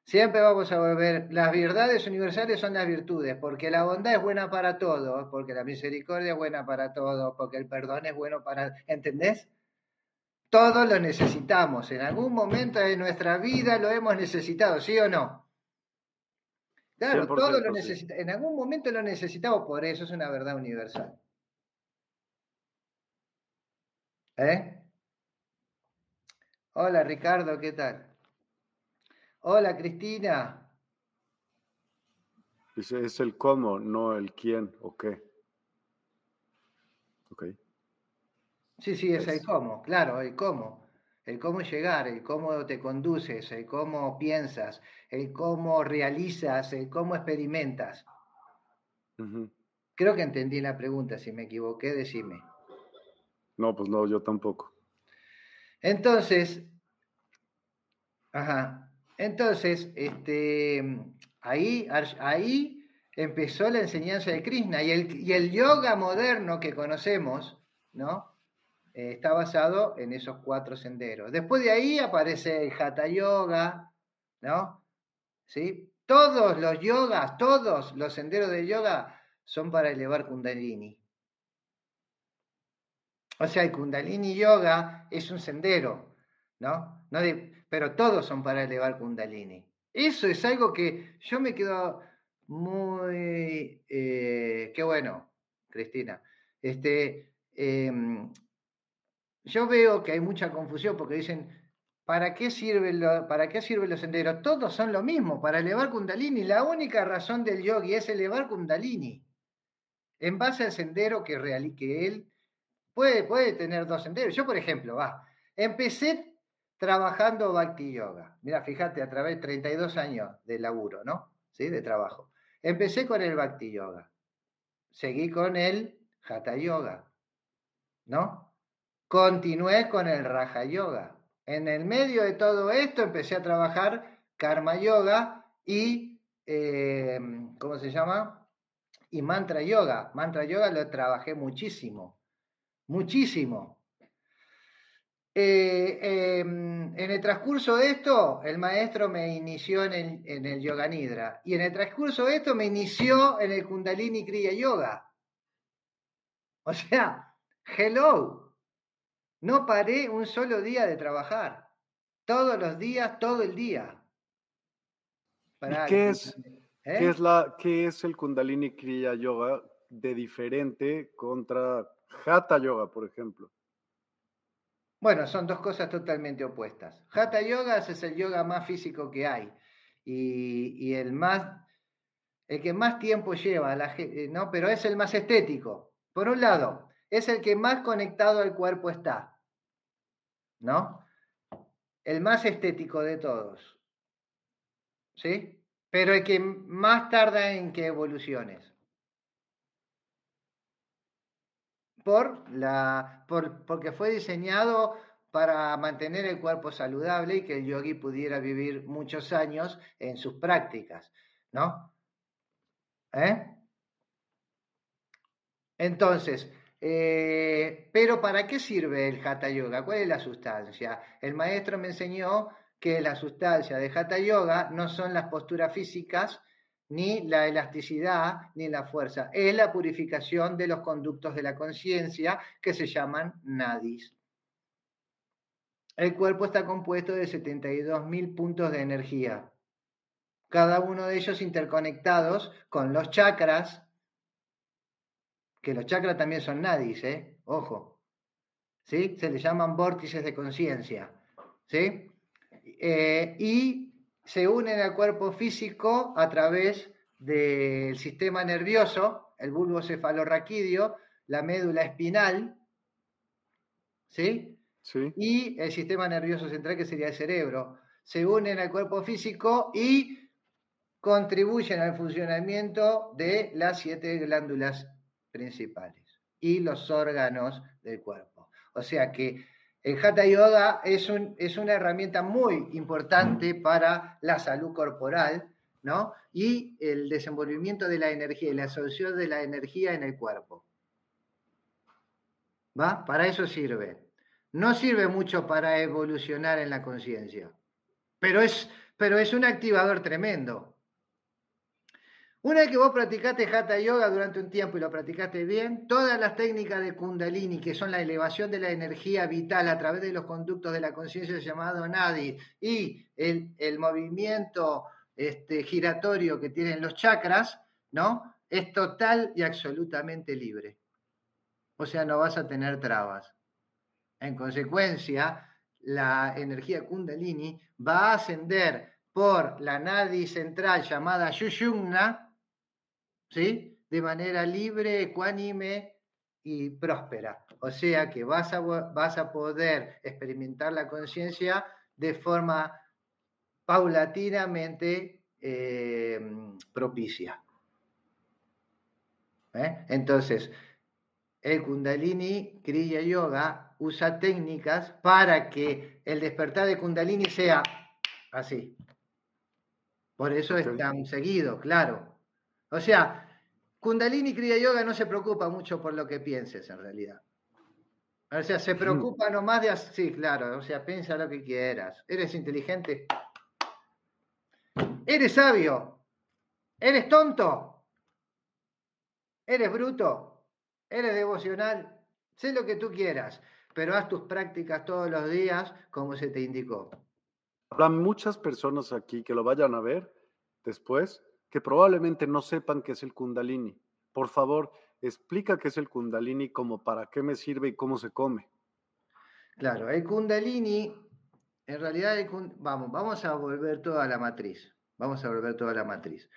Speaker 2: Siempre vamos a volver, las verdades universales son las virtudes, porque la bondad es buena para todos, porque la misericordia es buena para todos, porque el perdón es bueno para... ¿Entendés? Todos lo necesitamos, en algún momento de nuestra vida lo hemos necesitado, ¿sí o no? Claro, todo lo necesita, en algún momento lo necesitamos, por eso es una verdad universal. ¿Eh? Hola Ricardo, ¿qué tal? Hola Cristina.
Speaker 1: Dice, es el cómo, no el quién o qué. Ok.
Speaker 2: Sí, sí, es el cómo, claro, el cómo el cómo llegar, el cómo te conduces, el cómo piensas, el cómo realizas, el cómo experimentas. Creo que entendí la pregunta, si me equivoqué, decime.
Speaker 1: No, pues no, yo tampoco.
Speaker 2: Entonces, ajá, entonces, este, ahí, ahí empezó la enseñanza de Krishna y el, y el yoga moderno que conocemos, ¿no? Eh, está basado en esos cuatro senderos. Después de ahí aparece el Hatha Yoga, ¿no? ¿Sí? Todos los yogas, todos los senderos de yoga son para elevar Kundalini. O sea, el Kundalini Yoga es un sendero, ¿no? no pero todos son para elevar Kundalini. Eso es algo que yo me quedo muy... Eh, qué bueno, Cristina. Este, em, yo veo que hay mucha confusión porque dicen, ¿para qué qué sirven los senderos? Todos son lo mismo, para elevar Kundalini. La única razón del yogi es elevar Kundalini. En base al sendero que, que él puede, puede tener dos senderos. Yo, por ejemplo, va, empecé trabajando Bhakti Yoga. Mira, fíjate, a través de 32 años de laburo, ¿no? ¿Sí? De trabajo. Empecé con el Bhakti Yoga. Seguí con el Hatha Yoga, ¿no? Continué con el Raja Yoga. En el medio de todo esto empecé a trabajar Karma Yoga y, eh, ¿cómo se llama? Y Mantra Yoga. Mantra Yoga lo trabajé muchísimo, muchísimo. Eh, em, en el transcurso de esto, el maestro me inició en el, en el Yoga Nidra. Y en el transcurso de esto me inició en el Kundalini Kriya Yoga. O sea, hello. No paré un solo día de trabajar. Todos los días, todo el día.
Speaker 1: qué es, ¿eh? ¿qué, es la, ¿Qué es el Kundalini Kriya Yoga de diferente contra Hatha Yoga, por ejemplo?
Speaker 2: Bueno, son dos cosas totalmente opuestas. Hatha Yoga es el yoga más físico que hay y, el más, el que más tiempo lleva, la, eh, ¿no? Pero es el más estético. Por un lado, es el que más conectado al cuerpo está, ¿no? El más estético de todos, ¿sí? Pero el que más tarda en que evoluciones. por la, por, porque fue diseñado para mantener el cuerpo saludable y que el yogi pudiera vivir muchos años en sus prácticas, ¿no? ¿Eh? Entonces, eh, pero ¿para qué sirve el Hatha Yoga? ¿Cuál es la sustancia? El maestro me enseñó que la sustancia de Hatha Yoga no son las posturas físicas, ni la elasticidad, ni la fuerza. Es la purificación de los conductos de la conciencia que se llaman nadis. El cuerpo está compuesto de 72.000 puntos de energía, cada uno de ellos interconectados con los chakras, que los chakras también son nadis, ¿eh? Ojo. ¿Sí? Se les llaman vórtices de conciencia. ¿Sí? Eh, y se unen al cuerpo físico a través del sistema nervioso, el bulbo cefalorraquídeo, la médula espinal, ¿sí?
Speaker 1: Sí.
Speaker 2: Y el sistema nervioso central, que sería el cerebro. Se unen al cuerpo físico y contribuyen al funcionamiento de las siete glándulas principales y los órganos del cuerpo. O sea que el Hatha Yoga es, una herramienta muy importante para la salud corporal, ¿no? Y el desenvolvimiento de la energía y la absorción de la energía en el cuerpo. ¿Va? Para eso sirve. No sirve mucho para evolucionar en la conciencia, pero es un activador tremendo. Una vez que vos practicaste Hatha Yoga durante un tiempo y lo practicaste bien, todas las técnicas de Kundalini, que son la elevación de la energía vital a través de los conductos de la conciencia llamado Nadi, y el, movimiento este, giratorio que tienen los chakras, ¿no? Es total y absolutamente libre. O sea, no vas a tener trabas. En consecuencia, la energía Kundalini va a ascender por la Nadi central llamada Shushumna, ¿sí? De manera libre, ecuánime y próspera. O sea que vas a, vas a poder experimentar la conciencia de forma paulatinamente eh, propicia. ¿Eh? Entonces, el Kundalini Kriya Yoga usa técnicas para que el despertar de Kundalini sea así. Por eso es tan seguido, claro. O sea, Kundalini Kriya Yoga no se preocupa mucho por lo que pienses en realidad. O sea, se preocupa nomás de... Sí, claro, o sea, piensa lo que quieras. ¿Eres inteligente? ¿Eres sabio? ¿Eres tonto? ¿Eres bruto? ¿Eres devocional? Sé lo que tú quieras, pero haz tus prácticas todos los días como se te indicó.
Speaker 1: Habrá muchas personas aquí que lo vayan a ver después que probablemente no sepan qué es el kundalini. Por favor, explica qué es el kundalini, como para qué me sirve y cómo se come.
Speaker 2: Claro, el kundalini, en realidad, vamos, vamos a volver toda la matriz. Vamos a volver toda la matriz.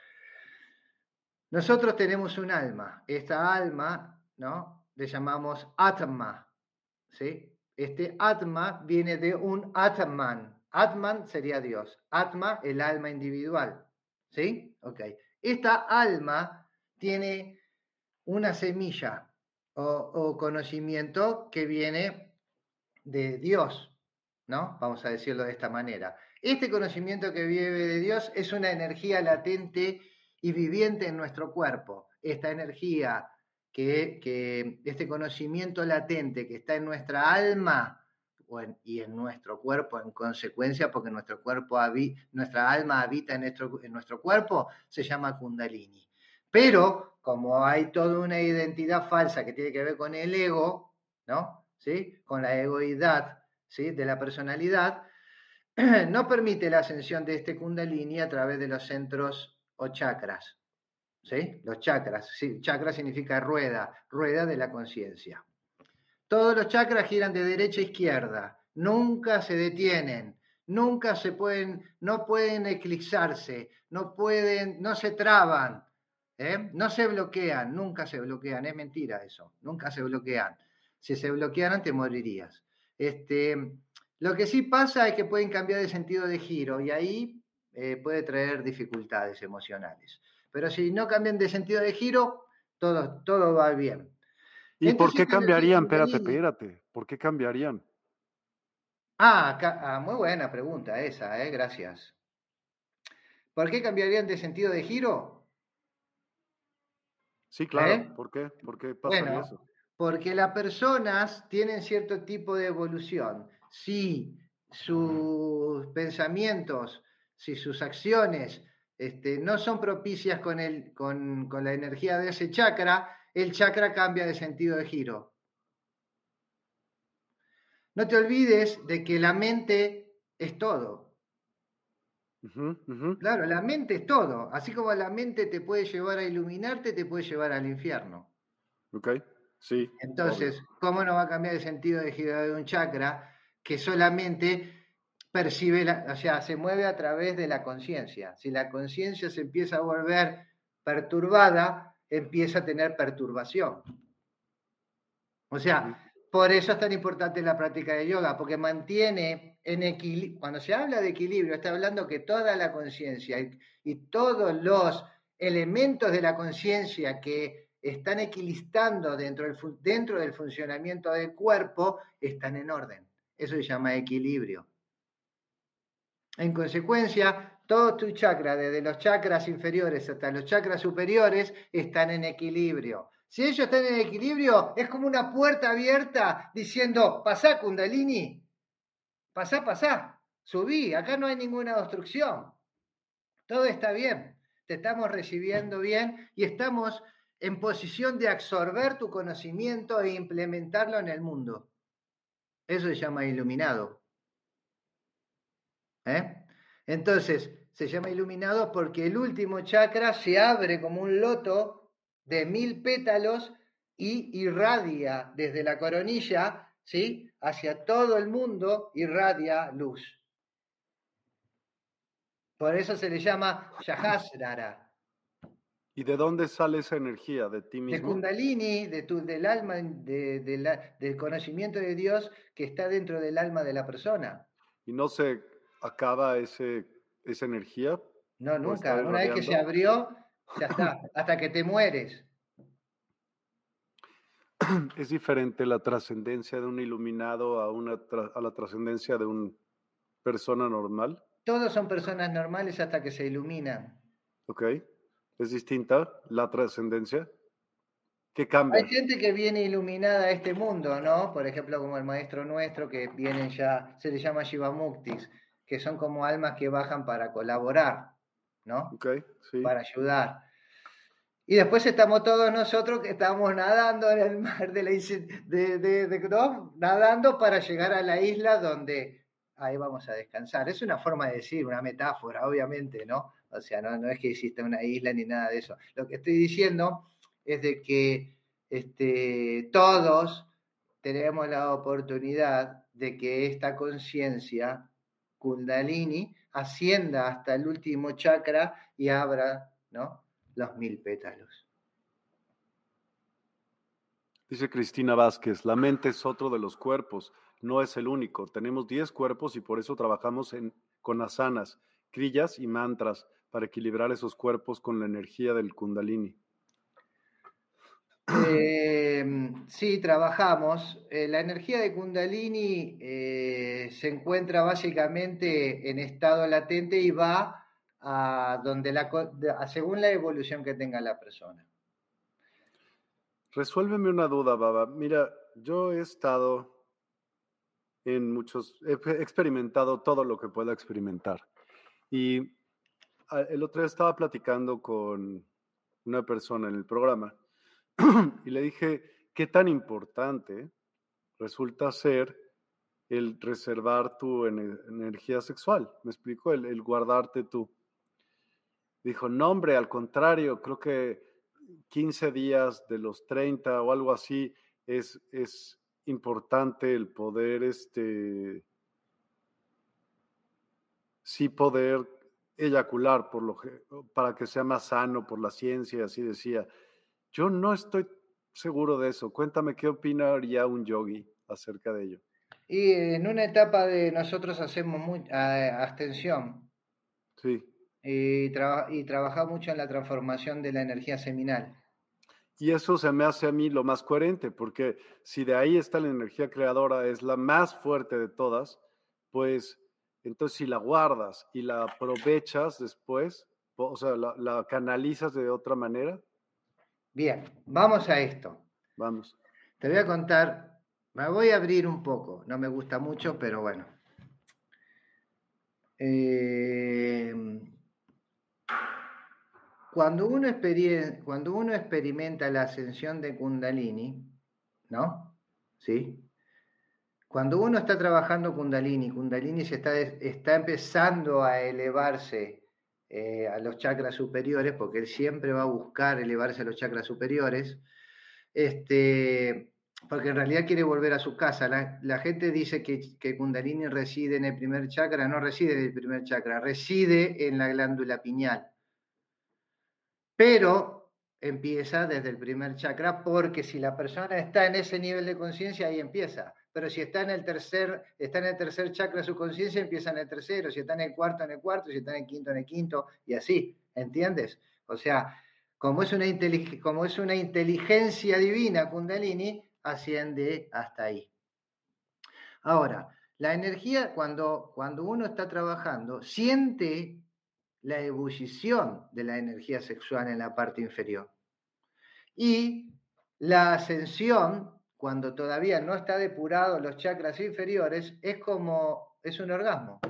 Speaker 2: Nosotros tenemos un alma. Esta alma, ¿no? Le llamamos Atma. ¿sí? Este Atma viene de un Atman. Atman sería Dios. Atma, el alma individual. ¿Sí? Ok. Esta alma tiene una semilla o, conocimiento que viene de Dios, ¿no? Vamos a decirlo de esta manera. Este conocimiento que vive de Dios es una energía latente y viviente en nuestro cuerpo. Esta energía, que, que este conocimiento latente que está en nuestra alma y en nuestro cuerpo en consecuencia, porque nuestro cuerpo nuestra alma habita en nuestro, en nuestro cuerpo, se llama kundalini. Pero como hay toda una identidad falsa que tiene que ver con el ego, ¿no? ¿Sí? Con la egoidad, ¿sí? De la personalidad, no permite la ascensión de este kundalini a través de los centros o chakras. ¿Sí? Los chakras. Chakra significa rueda, rueda de la conciencia. Todos los chakras giran de derecha a izquierda, nunca se detienen, nunca se pueden, no pueden eclipsarse, no pueden, no se traban, ¿eh? no se bloquean, nunca se bloquean, es mentira eso, nunca se bloquean. Si se bloquearan te morirías. Este, lo que sí pasa es que pueden cambiar de sentido de giro y ahí eh, puede traer dificultades emocionales. Pero si no cambian de sentido de giro, todo, todo va bien.
Speaker 1: ¿Y por qué cambiarían? Espérate, espérate. ¿Por qué cambiarían?
Speaker 2: Ah, ah, muy buena pregunta esa, eh, gracias. ¿Por qué cambiarían de sentido de giro?
Speaker 1: Sí, claro. ¿Eh? ¿Por qué? ¿Por qué pasaría eso?
Speaker 2: Porque las personas tienen cierto tipo de evolución si sus pensamientos, si sus acciones este, no son propicias con, el, con, con la energía de ese chakra, el chakra cambia de sentido de giro. No te olvides de que la mente es todo. Claro, la mente es todo. Así como la mente te puede llevar a iluminarte, te puede llevar al infierno.
Speaker 1: Ok, sí.
Speaker 2: Entonces, ¿cómo no va a cambiar el sentido de giro de un chakra que solamente percibe, la, o sea, se mueve a través de la conciencia. Si la conciencia se empieza a volver perturbada, empieza a tener perturbación. O sea, por eso es tan importante la práctica de yoga, porque mantiene en equilibrio, cuando se habla de equilibrio, está hablando que toda la conciencia y, y, todos los elementos de la conciencia que están equilistando dentro del, dentro del funcionamiento del cuerpo están en orden. Eso se llama equilibrio. En consecuencia, todos tus chakras, desde los chakras inferiores hasta los chakras superiores, están en equilibrio. Si ellos están en equilibrio, es como una puerta abierta diciendo, pasá Kundalini, pasá, pasá, subí, acá no hay ninguna obstrucción. Todo está bien, te estamos recibiendo bien y estamos en posición de absorber tu conocimiento e implementarlo en el mundo. Eso se llama iluminado. ¿Eh? Entonces, se llama iluminado porque el último chakra se abre como un loto de mil pétalos y irradia desde la coronilla, ¿sí? Hacia todo el mundo, irradia luz. Por eso se le llama Shahasrara.
Speaker 1: ¿Y de dónde sale esa energía? ¿De ti mismo?
Speaker 2: De Kundalini, de tu, del alma, de, del conocimiento de Dios que está dentro del alma de la persona.
Speaker 1: ¿Y no se acaba ese, esa energía?
Speaker 2: No, nunca. Una vez que se abrió, ya está, hasta que te mueres.
Speaker 1: ¿Es diferente la trascendencia de un iluminado a, una a la trascendencia de una persona normal?
Speaker 2: Todos son personas normales hasta que se iluminan.
Speaker 1: Ok. ¿Es distinta la trascendencia? ¿Qué cambia?
Speaker 2: Hay gente que viene iluminada a este mundo, ¿no? Por ejemplo, como el maestro nuestro, que vienen ya, se le llama Shivamuktis, que son como almas que bajan para colaborar, ¿no?
Speaker 1: Sí.
Speaker 2: Para ayudar. Y después estamos todos nosotros que estamos nadando en el mar de la de, de, de ¿no? nadando para llegar a la isla donde ahí vamos a descansar. Es una forma de decir, una metáfora, obviamente, ¿no? O sea, no, es que exista una isla ni nada de eso. Lo que estoy diciendo es de que este, todos tenemos la oportunidad de que esta conciencia kundalini ascienda hasta el último chakra y abra ¿no? los mil pétalos.
Speaker 1: Dice Cristina Vázquez, la mente es otro de los cuerpos, no es el único. Tenemos diez cuerpos y por eso trabajamos en, con asanas, crillas y mantras para equilibrar esos cuerpos con la energía del kundalini.
Speaker 2: Em, sí, trabajamos. Eh, la energía de Kundalini eh, se encuentra básicamente en estado latente y va a donde la, según la evolución que tenga la persona.
Speaker 1: Resuélveme una duda, Baba. Mira, yo he estado en muchos, he experimentado todo lo que pueda experimentar. Y el otro día estaba platicando con una persona en el programa y le dije, ¿qué tan importante resulta ser el reservar tu energía sexual? Me explicó, el, el guardarte tú. Dijo, no, hombre, al contrario, creo que 15 días de los 30 o algo así es, es importante el poder, este, sí poder eyacular por lo, para que sea más sano por la ciencia, así decía. Yo no estoy seguro de eso. Cuéntame qué opinaría un yogi acerca de ello.
Speaker 2: Y en una etapa de nosotros hacemos mucha abstención.
Speaker 1: Sí.
Speaker 2: Y, y trabajamos mucho en la transformación de la energía seminal.
Speaker 1: Y eso se me hace a mí lo más coherente, porque si de ahí está la energía creadora, es la más fuerte de todas, pues entonces si la guardas y la aprovechas después, o sea, la, canalizas de otra manera.
Speaker 2: Bien, vamos a esto.
Speaker 1: Vamos.
Speaker 2: Te voy a contar, me voy a abrir un poco, no me gusta mucho, pero bueno. Eh, cuando uno, cuando uno experimenta la ascensión de Kundalini, ¿no? ¿Sí? Cuando uno está trabajando Kundalini, Kundalini se está, está empezando a elevarse eh, a los chakras superiores, porque él siempre va a buscar elevarse a los chakras superiores, este, porque en realidad quiere volver a su casa. La, gente dice que, que, Kundalini reside en el primer chakra, no reside en el primer chakra, reside en la glándula pineal pero empieza desde el primer chakra porque si la persona está en ese nivel de conciencia, ahí empieza. Pero si está en el tercer, está en el tercer chakra su conciencia, empieza en el tercero. Si está en el cuarto, en el cuarto. Si está en el quinto, en el quinto. Y así, ¿entiendes? O sea, como es una, como es una inteligencia divina, Kundalini, asciende hasta ahí. Ahora, la energía, cuando, cuando uno está trabajando, siente la ebullición de la energía sexual en la parte inferior. Y la ascensión, cuando todavía no está depurado los chakras inferiores, es como, es un orgasmo.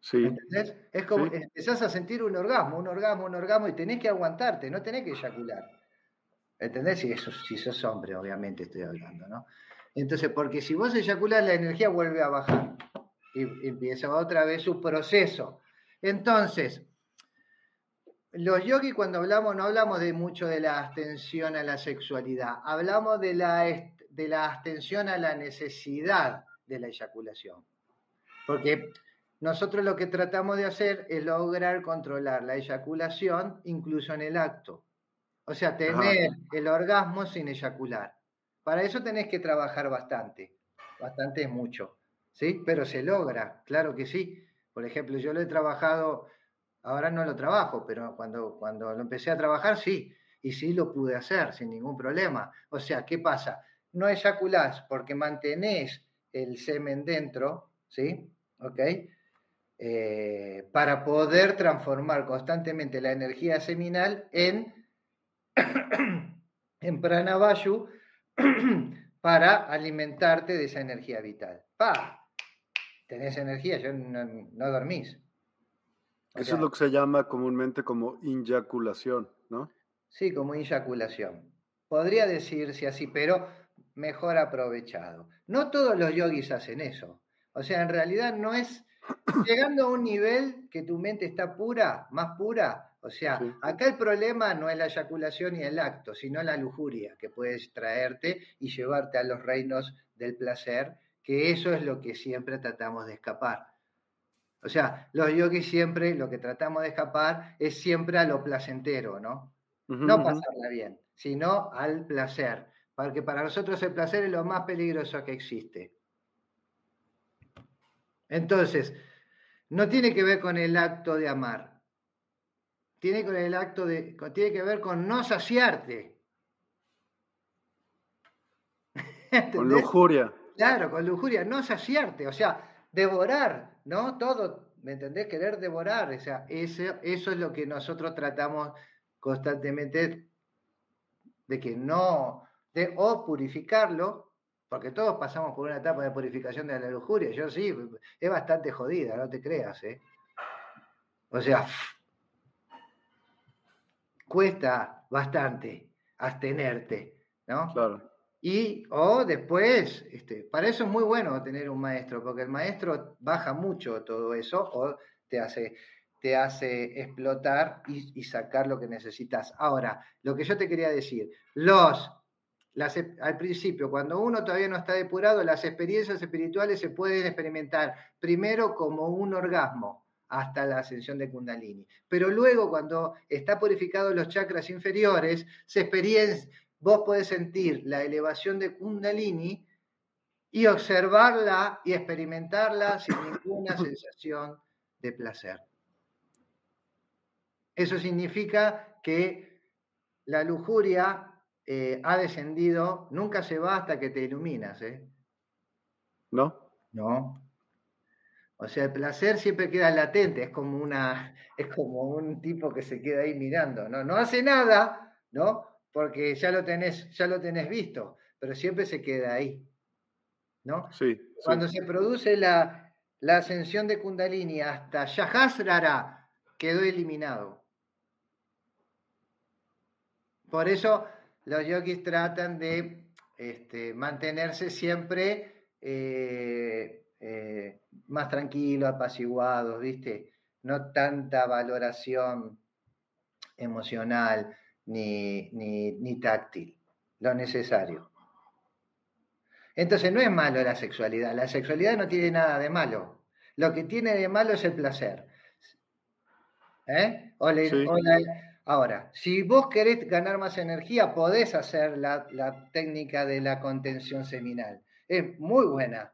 Speaker 1: Sí.
Speaker 2: ¿Entendés? Es como, empezás a sentir un orgasmo, un orgasmo, un orgasmo, y tenés que aguantarte, no tenés que eyacular. ¿Entendés? Si, eso, si sos hombre, obviamente estoy hablando, ¿no? Entonces, porque si vos eyaculás, la energía vuelve a bajar y empieza otra vez su proceso. Entonces, los yogis cuando hablamos no hablamos de mucho de la abstención a la sexualidad, hablamos de la, de la abstención a la necesidad de la eyaculación. Porque nosotros lo que tratamos de hacer es lograr controlar la eyaculación incluso en el acto. O sea, tener el orgasmo sin eyacular. Para eso tenés que trabajar bastante, bastante mucho. ¿sí? Pero se logra, claro que sí. Por ejemplo, yo lo he trabajado, ahora no lo trabajo, pero cuando, cuando lo empecé a trabajar, sí, y sí lo pude hacer sin ningún problema. O sea, ¿qué pasa? No eyaculás porque mantenés el semen dentro, ¿sí? ¿Ok? Eh, para poder transformar constantemente la energía seminal en, en pranavayu para alimentarte de esa energía vital. ¡Pa! tenés energía, yo no, dormís.
Speaker 1: Eso es lo que se llama comúnmente como inyaculación, ¿no?
Speaker 2: Sí, como inyaculación. Podría decirse así, pero mejor aprovechado. No todos los yogis hacen eso. O sea, en realidad no es llegando a un nivel que tu mente está pura, más pura. O sea, acá el problema no es la eyaculación y el acto, sino la lujuria que puedes traerte y llevarte a los reinos del placer que eso es lo que siempre tratamos de escapar. O sea, los yogis siempre lo que tratamos de escapar es siempre a lo placentero, ¿no? no pasarla bien, sino al placer, porque para nosotros el placer es lo más peligroso que existe. Entonces, no tiene que ver con el acto de amar. tiene con el acto de, tiene que ver con no saciarte.
Speaker 1: Con lujuria.
Speaker 2: Claro, con lujuria, no saciarte, o sea, devorar, ¿no? Todo, ¿me entendés? Querer devorar, o sea, eso, es lo que nosotros tratamos constantemente de que no, de o purificarlo, porque todos pasamos por una etapa de purificación de la lujuria, yo sí, es bastante jodida, no te creas, ¿eh? O sea, cuesta bastante abstenerte, ¿no?
Speaker 1: Claro.
Speaker 2: Y, o después, este, para eso es muy bueno tener un maestro, porque el maestro baja mucho todo eso o te hace, te hace explotar y, sacar lo que necesitas. Ahora, lo que yo te quería decir, los, las, al principio, cuando uno todavía no está depurado, las experiencias espirituales se pueden experimentar primero como un orgasmo hasta la ascensión de Kundalini. Pero luego, cuando está purificado los chakras inferiores, se experiencia vos podés sentir la elevación de Kundalini y observarla y experimentarla sin ninguna sensación de placer. Eso significa que la lujuria eh, ha descendido, nunca se va hasta que te iluminas. ¿eh?
Speaker 1: ¿No?
Speaker 2: No. O sea, el placer siempre queda latente, es como, una, es como un tipo que se queda ahí mirando, ¿no? No hace nada, ¿no? Porque ya lo tenés, ya lo tenés visto, pero siempre se queda ahí. ¿No?
Speaker 1: Sí.
Speaker 2: Cuando se produce la, ascensión de Kundalini hasta Yahasrara, quedó eliminado. Por eso los yogis tratan de este, mantenerse siempre eh, eh, más tranquilos, apaciguados, ¿viste? No tanta valoración emocional, ni, ni, táctil, lo necesario. Entonces no es malo la sexualidad, la sexualidad no tiene nada de malo. Lo que tiene de malo es el placer. ¿Eh? ahora, si vos querés ganar más energía, podés hacer la, la técnica de la contención seminal. Es muy buena.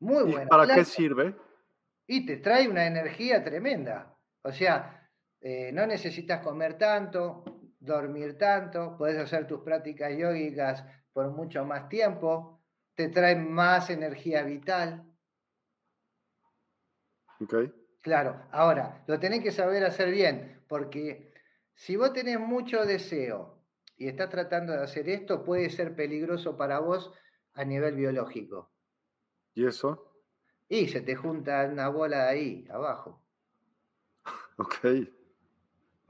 Speaker 2: Muy buena.
Speaker 1: ¿Para qué sirve?
Speaker 2: Y te trae una energía tremenda. O sea, eh, no necesitas comer tanto, dormir tanto, puedes hacer tus prácticas yógicas por mucho más tiempo, te trae más energía vital.
Speaker 1: Okay.
Speaker 2: Claro, ahora, lo tenés que saber hacer bien, porque si vos tenés mucho deseo y estás tratando de hacer esto, puede ser peligroso para vos a nivel biológico.
Speaker 1: ¿Y eso?
Speaker 2: Y se te junta una bola ahí, abajo.
Speaker 1: Ok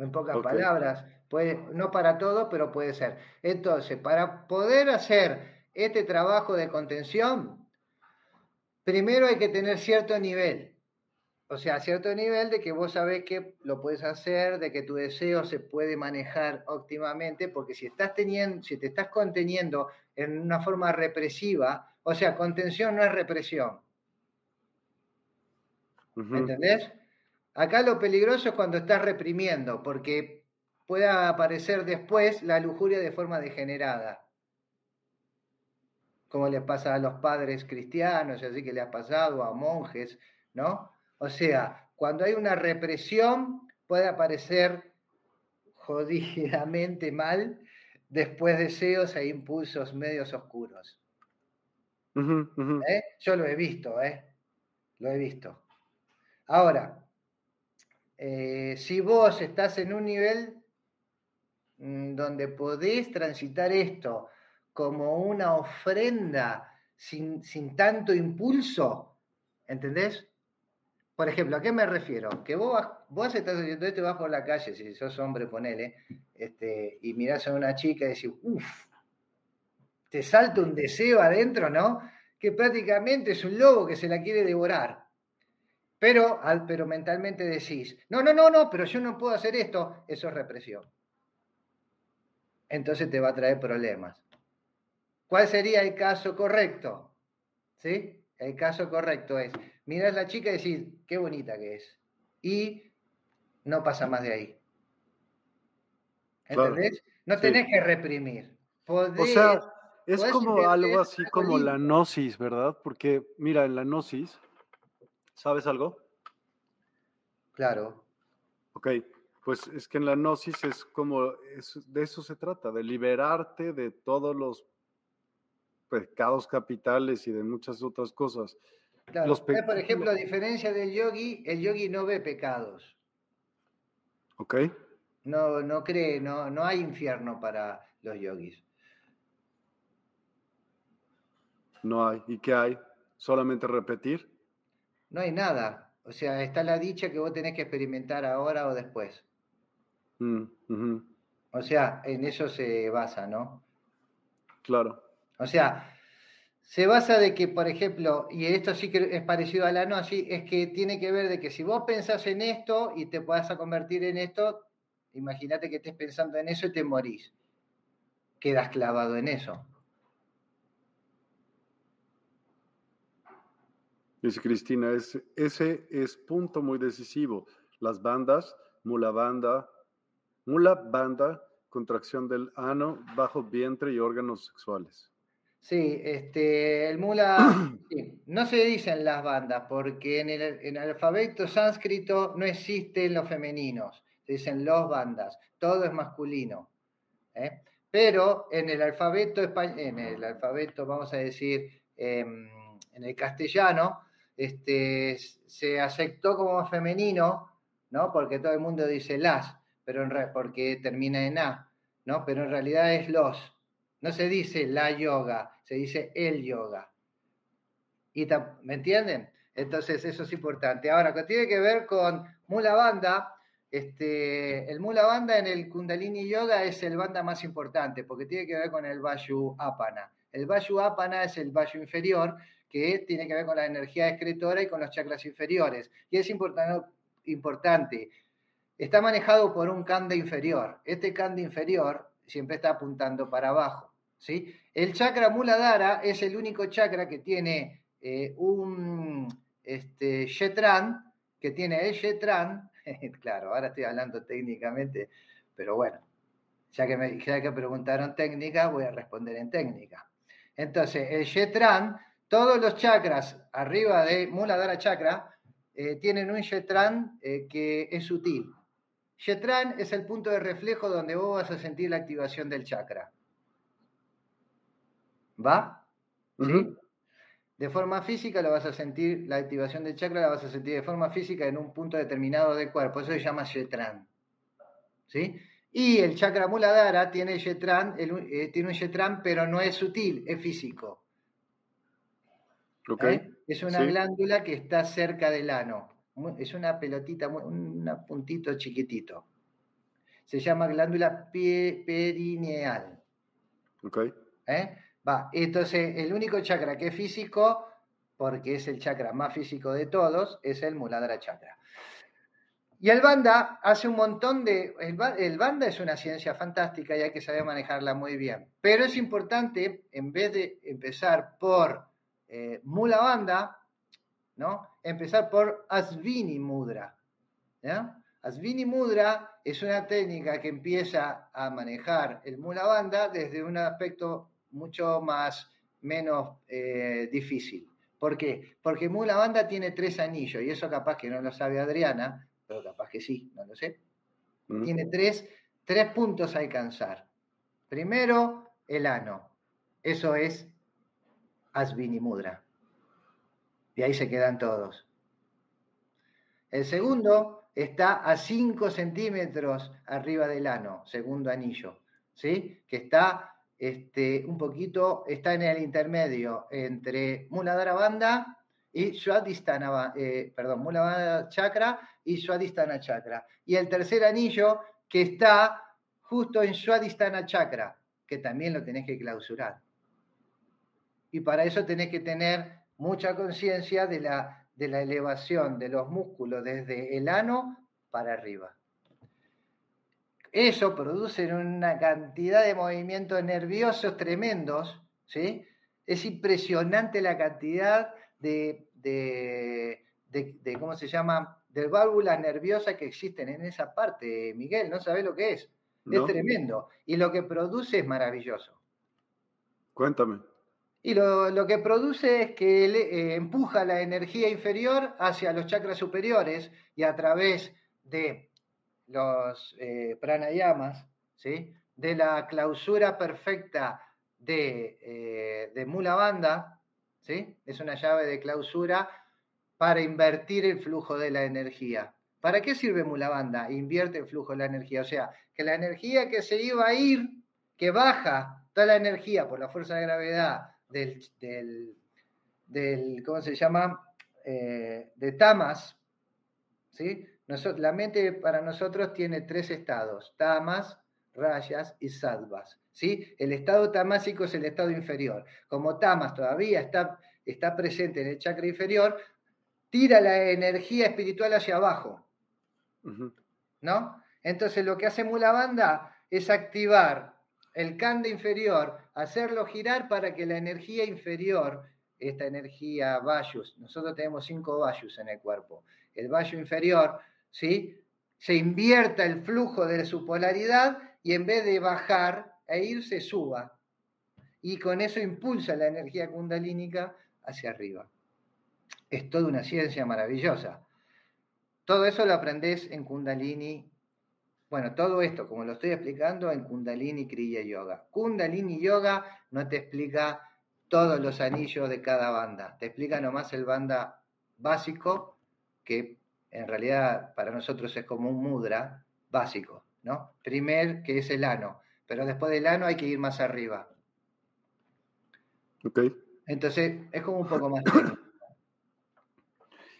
Speaker 2: en pocas palabras. Puede, no para todo, pero puede ser. Entonces, para poder hacer este trabajo de contención, primero hay que tener cierto nivel. O sea, cierto nivel de que vos sabés que lo puedes hacer, de que tu deseo se puede manejar óptimamente, porque si estás teniendo, si te estás conteniendo en una forma represiva, o sea, contención no es represión. ¿Entendés? Acá lo peligroso es cuando estás reprimiendo, porque pueda aparecer después la lujuria de forma degenerada. Como les pasa a los padres cristianos, así que le ha pasado a monjes, ¿no? O sea, cuando hay una represión, puede aparecer jodidamente mal después deseos e impulsos medios oscuros. ¿Eh? Yo lo he visto, ¿eh? Lo he visto. Ahora, eh, si vos estás en un nivel mm, donde podés transitar esto como una ofrenda sin, tanto impulso, ¿entendés? Por ejemplo, ¿a qué me refiero? Que vos, vos estás haciendo esto y vas por la calle, si sos hombre, ponele, este, y mirás a una chica y decís, uff, te salta un deseo adentro, ¿no? Que prácticamente es un lobo que se la quiere devorar. Pero, pero mentalmente decís, no, no, no, no, pero yo no puedo hacer esto, eso es represión. Entonces te va a traer problemas. ¿Cuál sería el caso correcto? ¿Sí? El caso correcto es, miras a la chica y decís, qué bonita que es. Y no pasa más de ahí. ¿Entendés? No tenés que reprimir.
Speaker 1: o sea, es como algo así como la gnosis, ¿verdad? Porque, mira, en la gnosis ¿Sabes algo?
Speaker 2: Claro.
Speaker 1: Ok, pues es que en la gnosis es como, de eso se trata, de liberarte de todos los pecados capitales y de muchas otras cosas.
Speaker 2: Claro, por ejemplo, a diferencia del yogi, el yogi no ve pecados.
Speaker 1: Ok.
Speaker 2: No, no cree, no, no hay infierno para los yogis.
Speaker 1: No hay. ¿Y qué hay? ¿Solamente repetir?
Speaker 2: No hay nada. O sea, está la dicha que vos tenés que experimentar ahora o después.
Speaker 1: Mm,
Speaker 2: o sea, en eso se basa, ¿no?
Speaker 1: Claro.
Speaker 2: O sea, se basa de que, por ejemplo, y esto sí que es parecido a la gnosis, es que tiene que ver de que si vos pensás en esto y te puedas a convertir en esto, imagínate que estés pensando en eso y te morís. Quedas clavado en eso.
Speaker 1: Dice Cristina, ese es punto muy decisivo. Las bandas, mula banda, mula banda, contracción del ano, bajo vientre y órganos sexuales.
Speaker 2: Sí, este, el mula, no se dicen las bandas porque en el, alfabeto sánscrito no existen los femeninos, se dicen los bandas, todo es masculino. ¿eh? Pero en el alfabeto en el alfabeto, vamos a decir, em, en el castellano, este, se aceptó como femenino, ¿no? Porque todo el mundo dice las, pero en porque termina en a, ¿no? Pero en realidad es los. No se dice la yoga, se dice el yoga. Y ¿Me entienden? Entonces eso es importante. Ahora, que tiene que ver con Mula Banda, este, el Mula Banda en el Kundalini Yoga es el banda más importante porque tiene que ver con el Vayu Apana. El Vayu Apana es el Vayu inferior que tiene que ver con la energía excretora y con los chakras inferiores. Y es importante. Está manejado por un kanda inferior. Este kanda inferior siempre está apuntando para abajo. ¿sí? El chakra Muladhara es el único chakra que tiene eh, un este, Shetran, que tiene el Shetran, claro, ahora estoy hablando técnicamente, pero bueno, ya que, me, ya que preguntaron técnica, voy a responder en técnica. Entonces, el Shetran, todos los chakras arriba de Muladhara Chakra eh, tienen un Shetran eh, que es sutil. Shetran es el punto de reflejo donde vos vas a sentir la activación del chakra. ¿Va? ¿Sí? De forma física lo vas a sentir, la activación del chakra la vas a sentir de forma física en un punto determinado del cuerpo. Eso se llama Shetran. ¿Sí? Y el chakra Muladhara tiene, Shetran, eh, tiene un Shetran, pero no es sutil, es físico.
Speaker 1: Okay. ¿Eh?
Speaker 2: Es una glándula que está cerca del ano. Es una pelotita, un puntito chiquitito. Se llama glándula perineal.
Speaker 1: Okay.
Speaker 2: ¿Eh? Va, entonces el único chakra que es físico, porque es el chakra más físico de todos, es el Muladhara chakra. Y el Banda hace un montón de... El, Banda es una ciencia fantástica y hay que saber manejarla muy bien. Pero es importante, en vez de empezar por eh, Mula Banda, ¿no? empezar por Asvini Mudra. Asvini Mudra es una técnica que empieza a manejar el Mula Banda desde un aspecto mucho más, menos eh, difícil. ¿Por qué? Porque Mula Banda tiene tres anillos, y eso capaz que no lo sabe Adriana, pero capaz que sí, no lo sé. Mm. Tiene tres, tres puntos a alcanzar. Primero, el ano. Eso es Asvini Mudra. Y ahí se quedan todos. El segundo está a 5 centímetros arriba del ano, segundo anillo, ¿sí? Que está este, un poquito, está en el intermedio entre Muladhara Banda y Swadhisthana, eh, perdón, Muladhara Chakra y Swadhisthana Chakra. Y el tercer anillo que está justo en Swadhisthana Chakra, que también lo tenés que clausurar. Y para eso tenés que tener mucha conciencia de la, de la elevación de los músculos desde el ano para arriba. Eso produce una cantidad de movimientos nerviosos tremendos, ¿sí? Es impresionante la cantidad de, ¿cómo se llama?, de válvulas nerviosas que existen en esa parte, Miguel, no sabes lo que es. Es tremendo. Y lo que produce es maravilloso.
Speaker 1: Cuéntame.
Speaker 2: Y lo, que produce es que eh, empuja la energía inferior hacia los chakras superiores y a través de los eh, pranayamas, ¿sí? de la clausura perfecta de, eh, de Mula Banda, ¿sí? es una llave de clausura para invertir el flujo de la energía. ¿Para qué sirve Mulabanda? Invierte el flujo de la energía. O sea, que la energía que se iba a ir, que baja toda la energía por la fuerza de gravedad del, del, ¿cómo se llama? Eh, de Tamas, ¿sí? la mente para nosotros tiene tres estados, Tamas, Rayas y Sadvas. ¿sí? El estado tamásico es el estado inferior. Como Tamas todavía está, está presente en el chakra inferior, tira la energía espiritual hacia abajo. ¿No? Entonces lo que hace Mulabanda es activar el kanda inferior, hacerlo girar para que la energía inferior, esta energía Vayus, nosotros tenemos cinco Vayus en el cuerpo, el Vayu inferior, ¿sí? se invierta el flujo de su polaridad y en vez de bajar e irse, suba. Y con eso impulsa la energía kundalínica hacia arriba es toda una ciencia maravillosa. Todo eso lo aprendes en Kundalini. Bueno, todo esto, como lo estoy explicando, en Kundalini Kriya Yoga. Kundalini Yoga no te explica todos los anillos de cada banda, te explica nomás el banda básico, que en realidad para nosotros es como un mudra básico, ¿no? Primer, que es el ano, pero después del ano hay que ir más arriba.
Speaker 1: Ok.
Speaker 2: Entonces, es como un poco más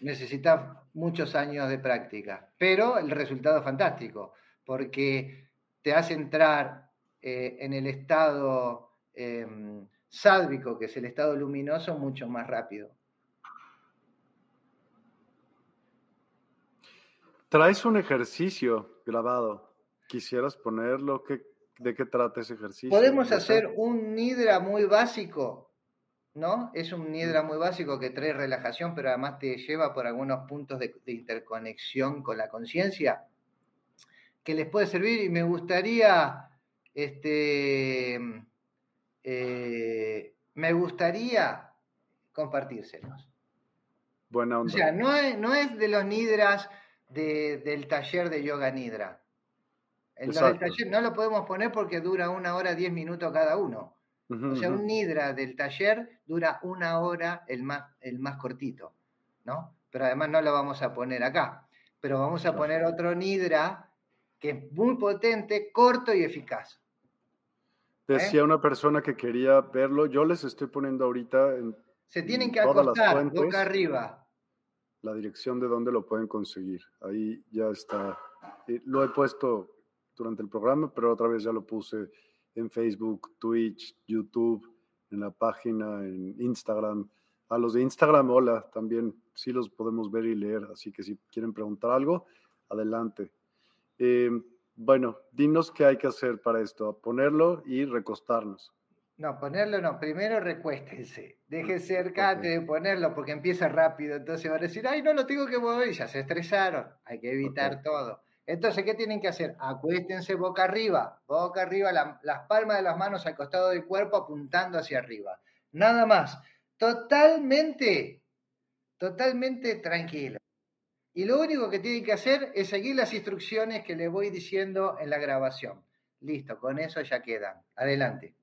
Speaker 2: necesita muchos años de práctica, pero el resultado es fantástico, porque te hace entrar eh, en el estado eh, sádvico, que es el estado luminoso, mucho más rápido.
Speaker 1: Traes un ejercicio grabado. ¿Quisieras ponerlo? ¿De qué trata ese ejercicio?
Speaker 2: Podemos hacer un nidra muy básico ¿no? Es un nidra muy básico que trae relajación, pero además te lleva por algunos puntos de, interconexión con la conciencia que les puede servir y me gustaría, este, eh, me gustaría compartírselos.
Speaker 1: Buena onda.
Speaker 2: O sea, no es, no es de los nidras del taller de yoga nidra. El taller no lo podemos poner porque dura una hora, diez minutos cada uno o sea, un nidra del taller dura una hora el más, el más cortito, ¿no? Pero además no lo vamos a poner acá. Pero vamos a poner otro nidra que es muy potente, corto y eficaz.
Speaker 1: Decía ¿Eh? una persona que quería verlo, yo les estoy poniendo ahorita en
Speaker 2: Se tienen que acostar boca arriba.
Speaker 1: La dirección de dónde lo pueden conseguir. Ahí ya está. Eh, lo he puesto durante el programa, pero otra vez ya lo puse en Facebook, Twitch, YouTube, en la página, en Instagram. A los de Instagram, hola, también sí los podemos ver y leer, así que si quieren preguntar algo, adelante. Em, bueno, dinos qué hay que hacer para esto, ponerlo y recostarnos.
Speaker 2: No, ponerlo no, primero recuéstense, déjense cerca de ponerlo porque empieza rápido, entonces van a decir, ay, no lo tengo que mover y ya se estresaron, hay que evitar todo. Entonces, ¿qué tienen que hacer? Acuéstense boca arriba, boca arriba, las palmas de las manos al costado del cuerpo apuntando hacia arriba. Nada más. Totalmente, totalmente tranquilo. Y lo único que tienen que hacer es seguir las instrucciones que les voy diciendo en la grabación. Listo, con eso ya quedan. Adelante.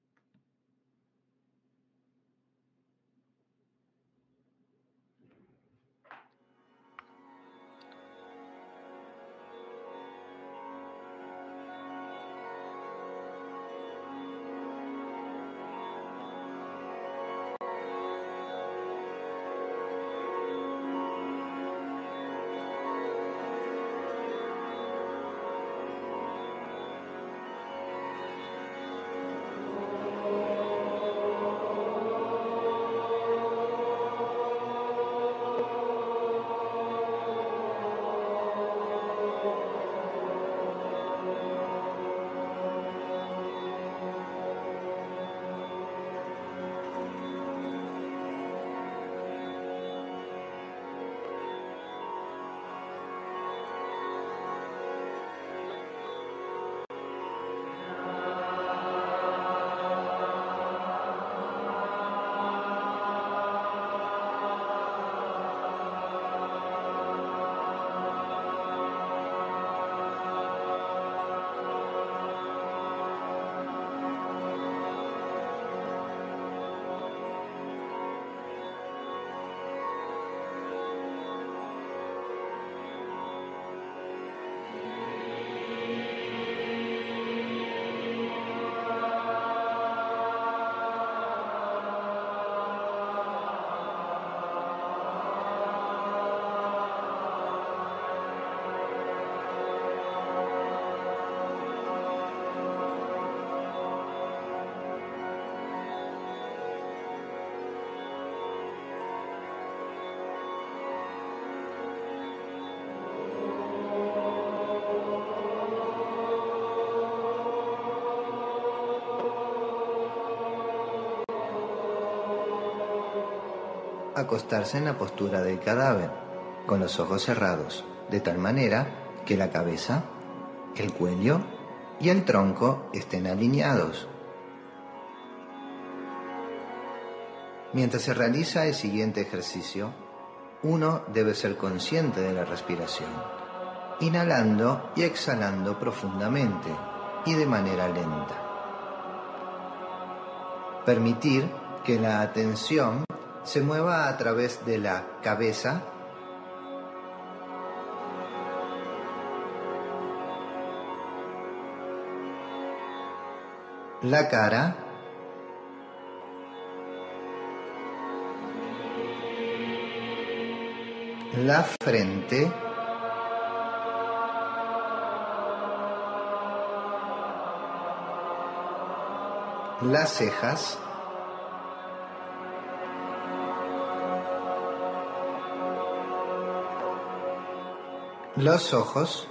Speaker 2: Acostarse en la postura del cadáver, con los ojos cerrados, de tal manera que la cabeza, el cuello y el tronco estén alineados. Mientras se realiza el siguiente ejercicio, uno debe ser consciente de la respiración, inhalando y exhalando profundamente y de manera lenta. Permitir que la atención se mueva a través de la cabeza. La cara. La frente. Las cejas los ojos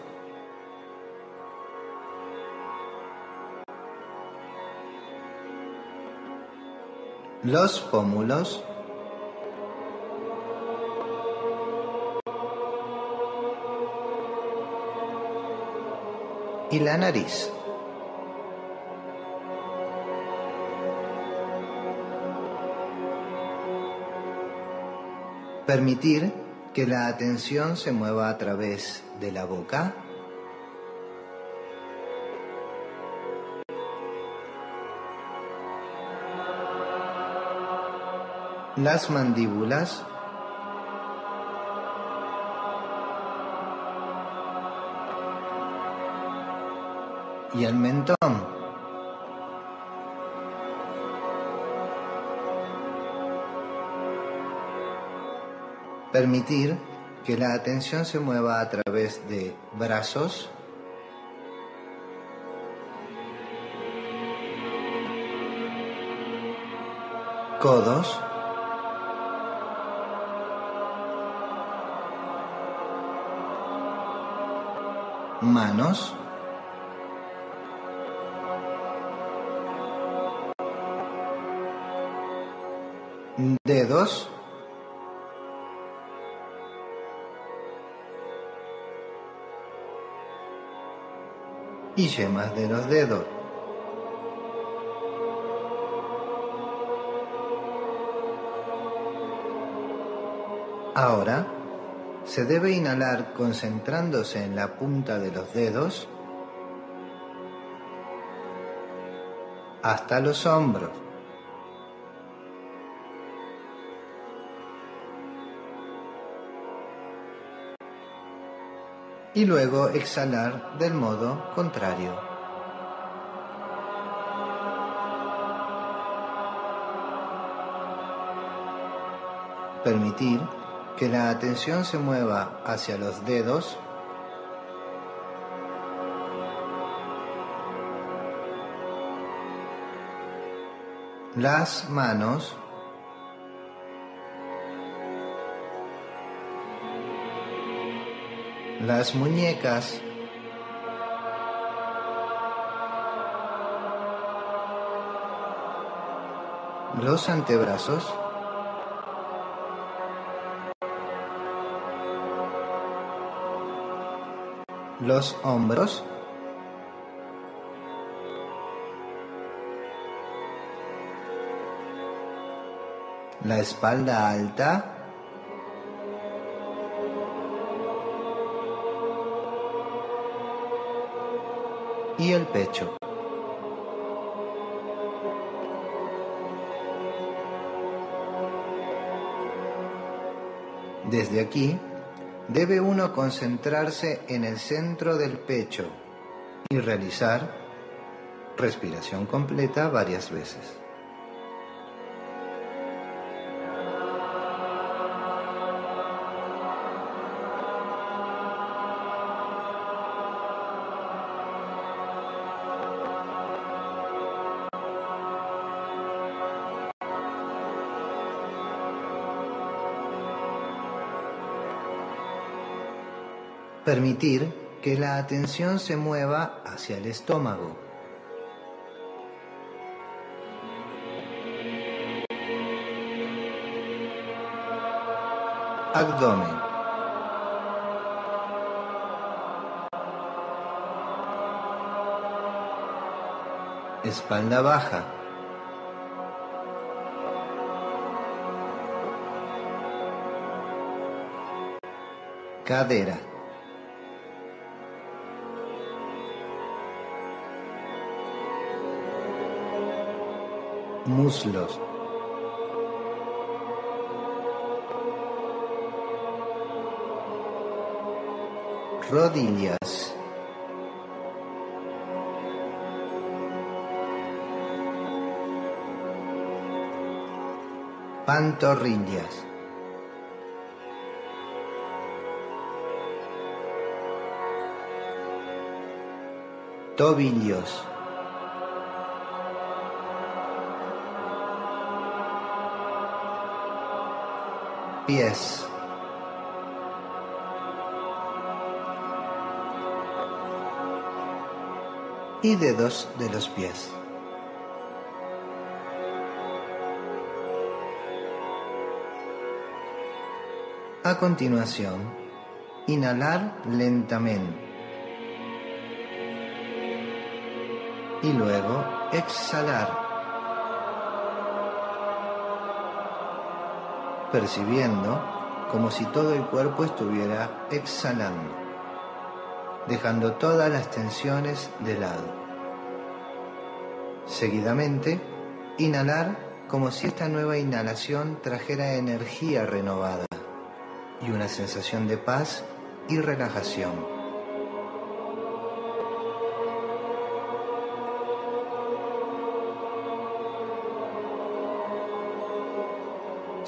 Speaker 2: los pómulos y la nariz. Permitir que la atención se mueva a través de la boca, las mandíbulas, y el mentón. Permitir que la atención se mueva a través de brazos, codos, manos, dedos, y yemas de los dedos. Ahora se debe inhalar concentrándose en la punta de los dedos hasta los hombros. Y luego exhalar del modo contrario. Permitir que la atención se mueva hacia los dedos las manos las muñecas, los antebrazos, los hombros, la espalda alta, y el pecho. Desde aquí, debe uno concentrarse en el centro del pecho y realizar respiración completa varias veces. Permitir que la atención se mueva hacia el estómago. abdomen. Espalda baja. Cadera. Muslos. rodillas. Pantorrillas. Tobillos. Pies. y dedos de los pies. A continuación, inhalar lentamente y luego exhalar, percibiendo como si todo el cuerpo estuviera exhalando dejando todas las tensiones de lado. Seguidamente, inhalar como si esta nueva inhalación trajera energía renovada y una sensación de paz y relajación.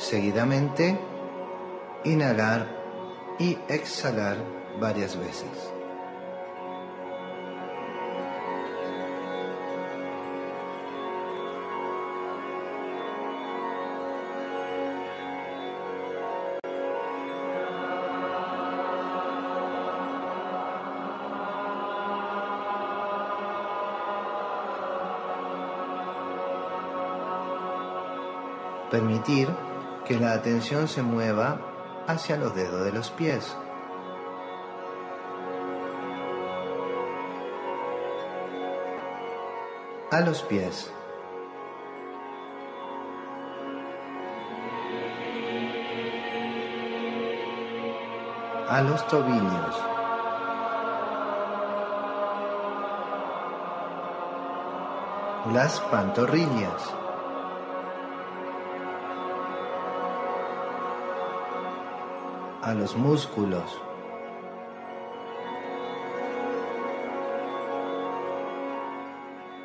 Speaker 2: Seguidamente, inhalar y exhalar varias veces. Permitir que la atención se mueva hacia los dedos de los pies. A los pies. A los tobillos. Las pantorrillas. A los músculos.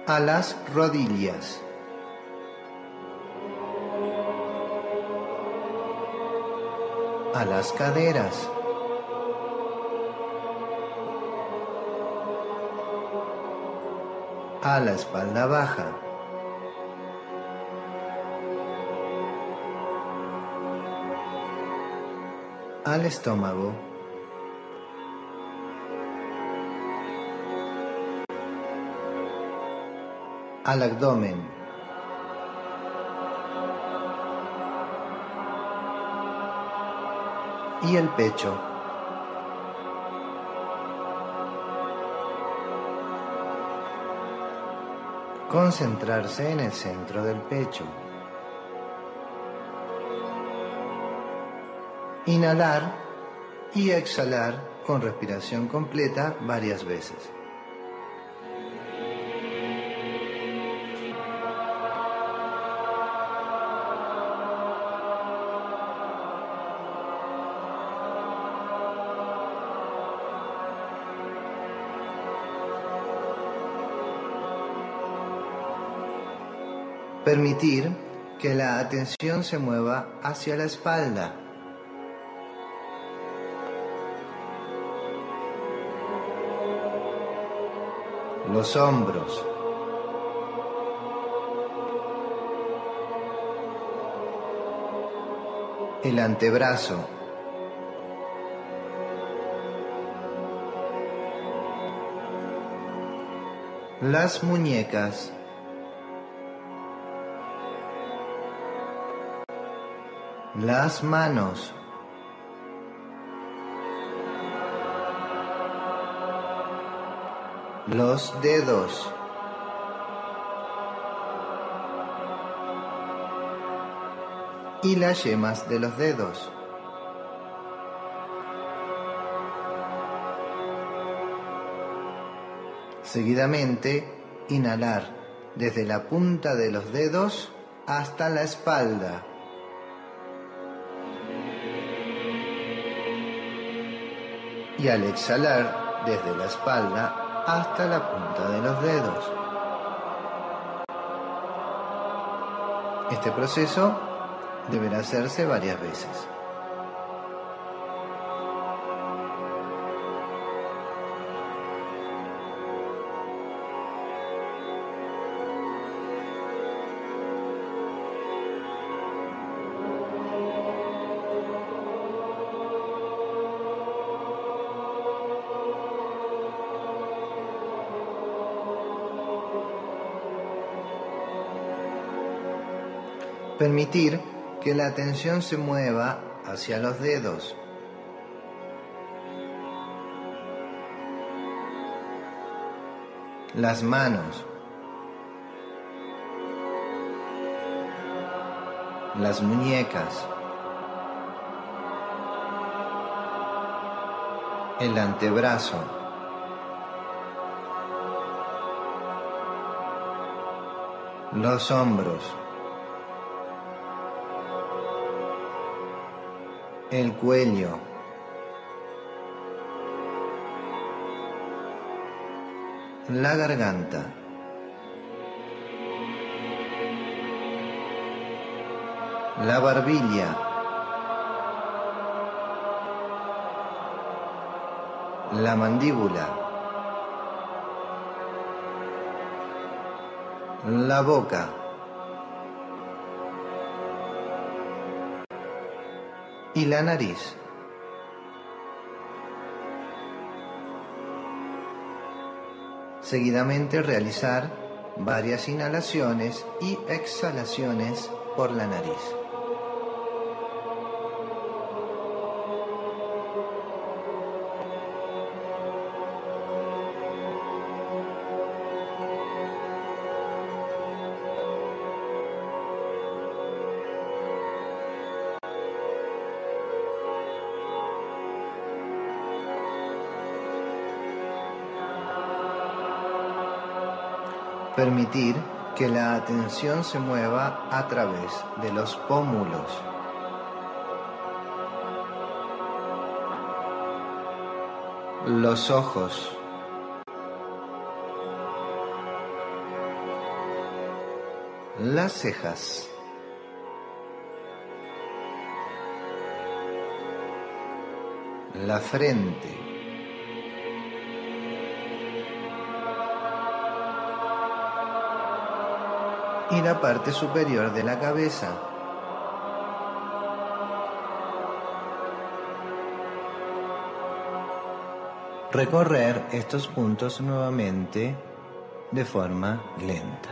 Speaker 2: A las rodillas. A las caderas. A la espalda baja. Al estómago. Al abdomen. Y el pecho. Concentrarse en el centro del pecho. Inhalar y exhalar con respiración completa varias veces. Permitir que la atención se mueva hacia la espalda los hombros. El antebrazo. Las muñecas. Las manos. Los dedos. Y las yemas de los dedos. Seguidamente, inhalar desde la punta de los dedos hasta la espalda. Y al exhalar desde la espalda hasta la punta de los dedos. Este proceso deberá hacerse varias veces. Permitir que la atención se mueva hacia los dedos. Las manos. Las muñecas. El antebrazo. Los hombros. El cuello. La garganta. La barbilla. La mandíbula. La boca. Y la nariz. Seguidamente realizar varias inhalaciones y exhalaciones por la nariz. Permitir que la atención se mueva a través de los pómulos. Los ojos. Las cejas. La frente. Y la parte superior de la cabeza. Recorrer estos puntos nuevamente de forma lenta.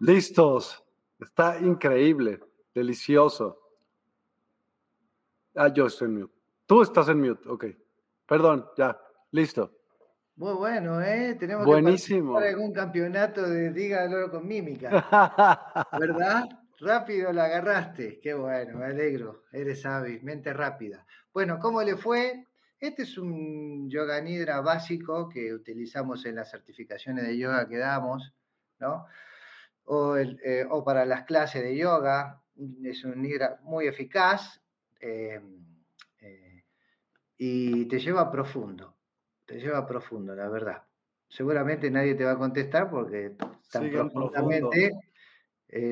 Speaker 1: Listos. Está increíble, delicioso. Ah, yo estoy en mute. Tú estás en mute, ok. Perdón, ya, listo.
Speaker 2: Muy bueno, ¿eh? Tenemos
Speaker 1: Buenísimo.
Speaker 2: que algún campeonato de dígalo con mímica. ¿Verdad? Rápido la agarraste. Qué bueno, me alegro. Eres hábil, mente rápida. Bueno, ¿cómo le fue? Este es un yoga nidra básico que utilizamos en las certificaciones de yoga que damos, ¿no? O, eh, para las clases de yoga. Es un nidra muy eficaz eh, eh, y te lleva profundo. Te lleva profundo, la verdad. Seguramente nadie te va a contestar porque tan profundamente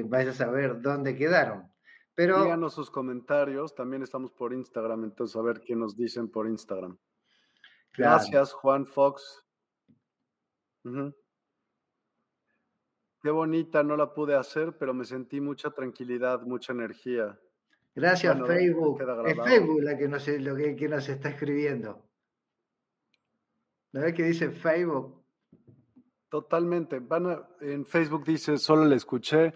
Speaker 2: vais a saber dónde quedaron. Pero,
Speaker 1: Díganos sus comentarios, también estamos por Instagram, entonces a ver qué nos dicen por Instagram. Gracias, Juan Fox. Qué bonita, no la pude hacer, pero me sentí mucha tranquilidad, mucha energía.
Speaker 2: Gracias, Facebook. Es Facebook la que nos, lo que, nos está escribiendo. ¿No ves que dice Facebook?
Speaker 1: Totalmente. Van en Facebook dice, solo le escuché,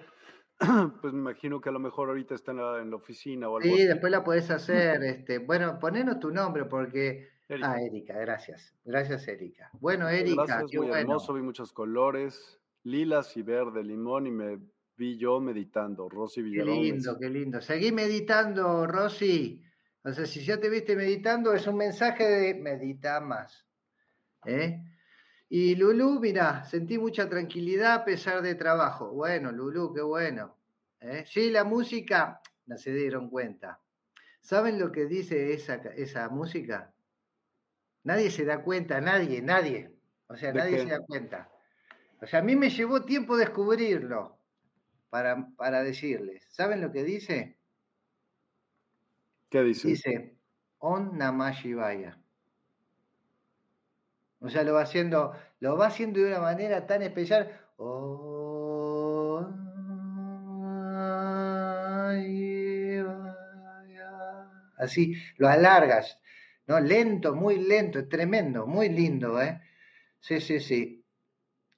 Speaker 1: pues me imagino que a lo mejor ahorita está en la, oficina o algo
Speaker 2: Sí, después la puedes hacer. Este, bueno, ponenos tu nombre porque... Ah, Erika, gracias. Gracias, Erika. Bueno, Erika,
Speaker 1: gracias, muy hermoso, vi muchos colores, lilas y verde, limón y me vi yo meditando, Rosy Villalobos.
Speaker 2: Qué lindo, qué lindo. Seguí meditando, Rosy. O sea, si ya te viste meditando, es un mensaje de medita más. ¿Eh? Y Lulú, mira, sentí mucha tranquilidad a pesar de trabajo. Bueno, Lulú, qué bueno. ¿eh? Sí, la música, no se dieron cuenta. ¿Saben lo que dice esa, esa música? Nadie se da cuenta, nadie, nadie. O sea, nadie se da cuenta. O sea, a mí me llevó tiempo descubrirlo para, para decirles. ¿Saben lo que dice?
Speaker 1: ¿Qué dice?
Speaker 2: Dice, On Namah Shivaya. O sea, lo va haciendo, lo va haciendo de una manera tan especial. así, lo alargas, ¿no? Lento, muy lento, es tremendo, muy lindo, ¿eh? Sí, sí, sí.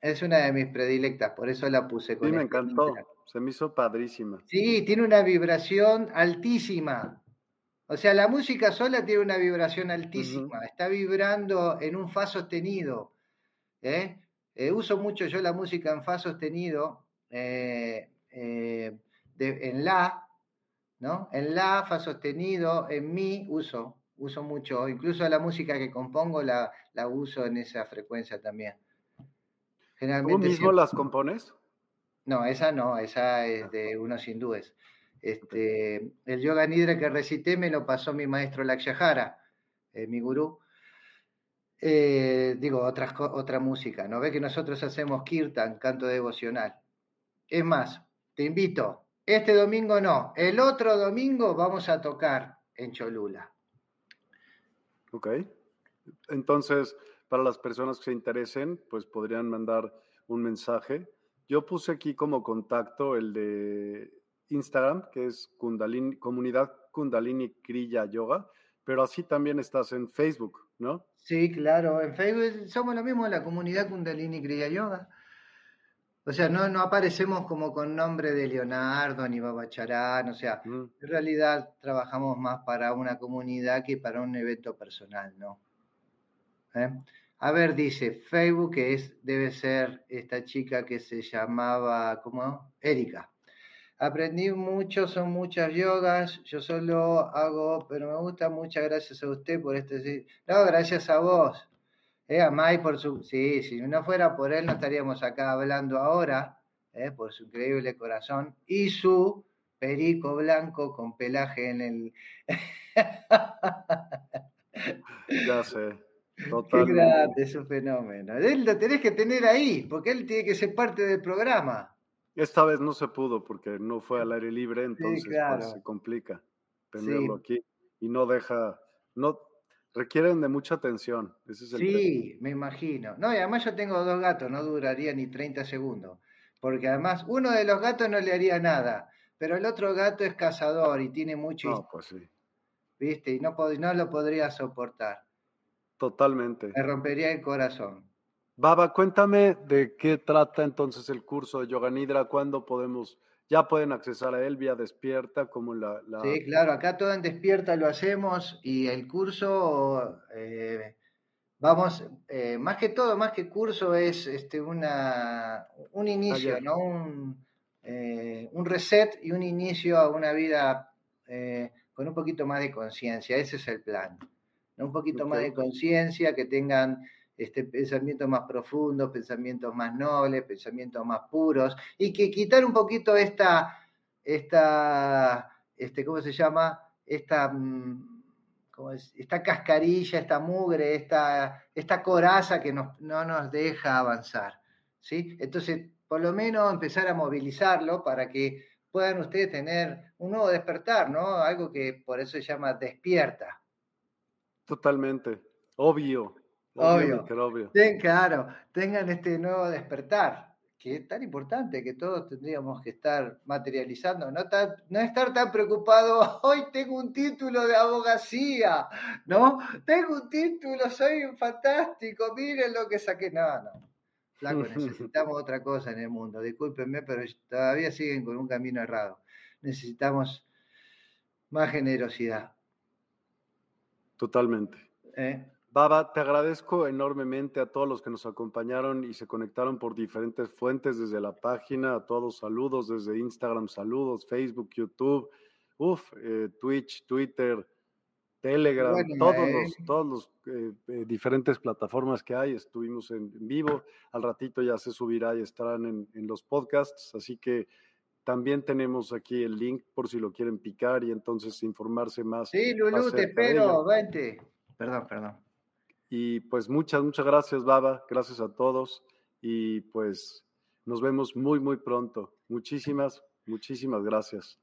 Speaker 2: Es una de mis predilectas, por eso la puse
Speaker 1: con Sí, me encantó, se me hizo padrísima.
Speaker 2: Sí, tiene una vibración altísima. O sea, la música sola tiene una vibración altísima, está vibrando en un fa sostenido. ¿eh? Eh, uso mucho yo la música en fa sostenido, eh, en la, ¿no? En la, fa sostenido, en mi uso, uso mucho. Incluso la música que compongo la, la uso en esa frecuencia también.
Speaker 1: Generalmente ¿Tú mismo las compones?
Speaker 2: No, esa no, esa es de unos hindúes. Este, el yoga nidra que recité me lo pasó mi maestro Lakshahara, eh, mi gurú. Eh, digo, otra, otra música, ¿no? Ve que nosotros hacemos kirtan, canto devocional. Es más, te invito, este domingo no, el otro domingo vamos a tocar en Cholula.
Speaker 1: Ok. Entonces, para las personas que se interesen, pues podrían mandar un mensaje. Yo puse aquí como contacto el de Instagram, que es Kundalini, comunidad Kundalini Kriya Yoga, pero así también estás en Facebook, ¿no?
Speaker 2: Sí, claro, en Facebook somos lo mismo, la comunidad Kundalini Kriya Yoga. O sea, no, no aparecemos como con nombre de Leonardo ni Babacharán, o sea, en realidad trabajamos más para una comunidad que para un evento personal, ¿no? ¿Eh? A ver, dice, Facebook que es, debe ser esta chica que se llamaba, ¿cómo? Erika. Aprendí mucho, son muchas yogas, yo solo hago, pero me gusta, muchas gracias a usted por este... No, gracias a vos. Eh, a Mai por su... Sí, si no fuera por él no estaríamos acá hablando ahora, eh, por su increíble corazón y su perico blanco con pelaje en el...
Speaker 1: ya sé. Totalmente.
Speaker 2: Qué grande, es un fenómeno. Él lo tenés que tener ahí, porque él tiene que ser parte del programa.
Speaker 1: Esta vez no se pudo porque no fue al aire libre, entonces pues, se complica tenerlo aquí y no deja, no requieren de mucha atención.
Speaker 2: sí, me imagino. No, y además yo tengo dos gatos, no duraría ni 30 segundos, porque además uno de los gatos no le haría nada, pero el otro gato es cazador y tiene mucho...
Speaker 1: No, pues sí.
Speaker 2: ¿Viste? Y no, no lo podría soportar.
Speaker 1: Totalmente.
Speaker 2: Me rompería el corazón.
Speaker 1: Baba, cuéntame de qué trata entonces el curso de Yoga Nidra, cuándo podemos, ya pueden accesar a él vía Despierta, como la,
Speaker 2: Sí, claro, acá todo en Despierta lo hacemos y el curso, eh, vamos, eh, más que todo, más que curso es este, una, un inicio, ¿no? Un, eh, un, reset y un inicio a una vida con un poquito más de conciencia, ese es el plan, ¿no? Un poquito más de conciencia, que tengan este, pensamientos más profundos, pensamientos más nobles, pensamientos más puros, y que quitar un poquito esta, esta este, ¿cómo se llama? Esta, mm, esta cascarilla, esta mugre, esta, esta coraza que no nos deja avanzar. ¿sí? Entonces, por lo menos empezar a movilizarlo para que puedan ustedes tener un nuevo despertar, ¿no? Algo que por eso se llama despierta.
Speaker 1: Totalmente, obvio,
Speaker 2: Obvio. claro, tengan este nuevo despertar, que es tan importante que todos tendríamos que estar materializando, no, no estar tan preocupado, hoy tengo un título de abogacía, ¿no? Tengo un título, soy un fantástico, miren lo que saqué. No, no. Flaco, necesitamos otra cosa en el mundo. Discúlpenme, pero todavía siguen con un camino errado. Necesitamos más generosidad.
Speaker 1: Totalmente. ¿Eh? Baba, te agradezco enormemente a todos los que nos acompañaron y se conectaron por diferentes fuentes desde la página. A todos saludos desde Instagram, saludos, Facebook, YouTube, uf, eh, Twitch, Twitter, Telegram, todos los, todos los eh, eh, diferentes plataformas que hay. Estuvimos en, vivo. Al ratito ya se subirá y estarán en, en los podcasts. Así que también tenemos aquí el link por si lo quieren picar y entonces informarse más.
Speaker 2: Sí, Lulu, te espero, vente. Perdón, perdón.
Speaker 1: Y pues muchas, muchas gracias, Baba. Gracias a todos. Y pues nos vemos muy, muy pronto. Muchísimas, muchísimas gracias.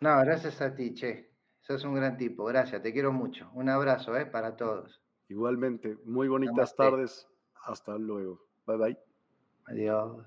Speaker 2: No, gracias a ti, Che. Sos un gran tipo. Gracias, te quiero mucho. Un abrazo, ¿eh? Para todos.
Speaker 1: Igualmente. Muy bonitas tardes. Hasta luego. Bye bye.
Speaker 2: Adiós.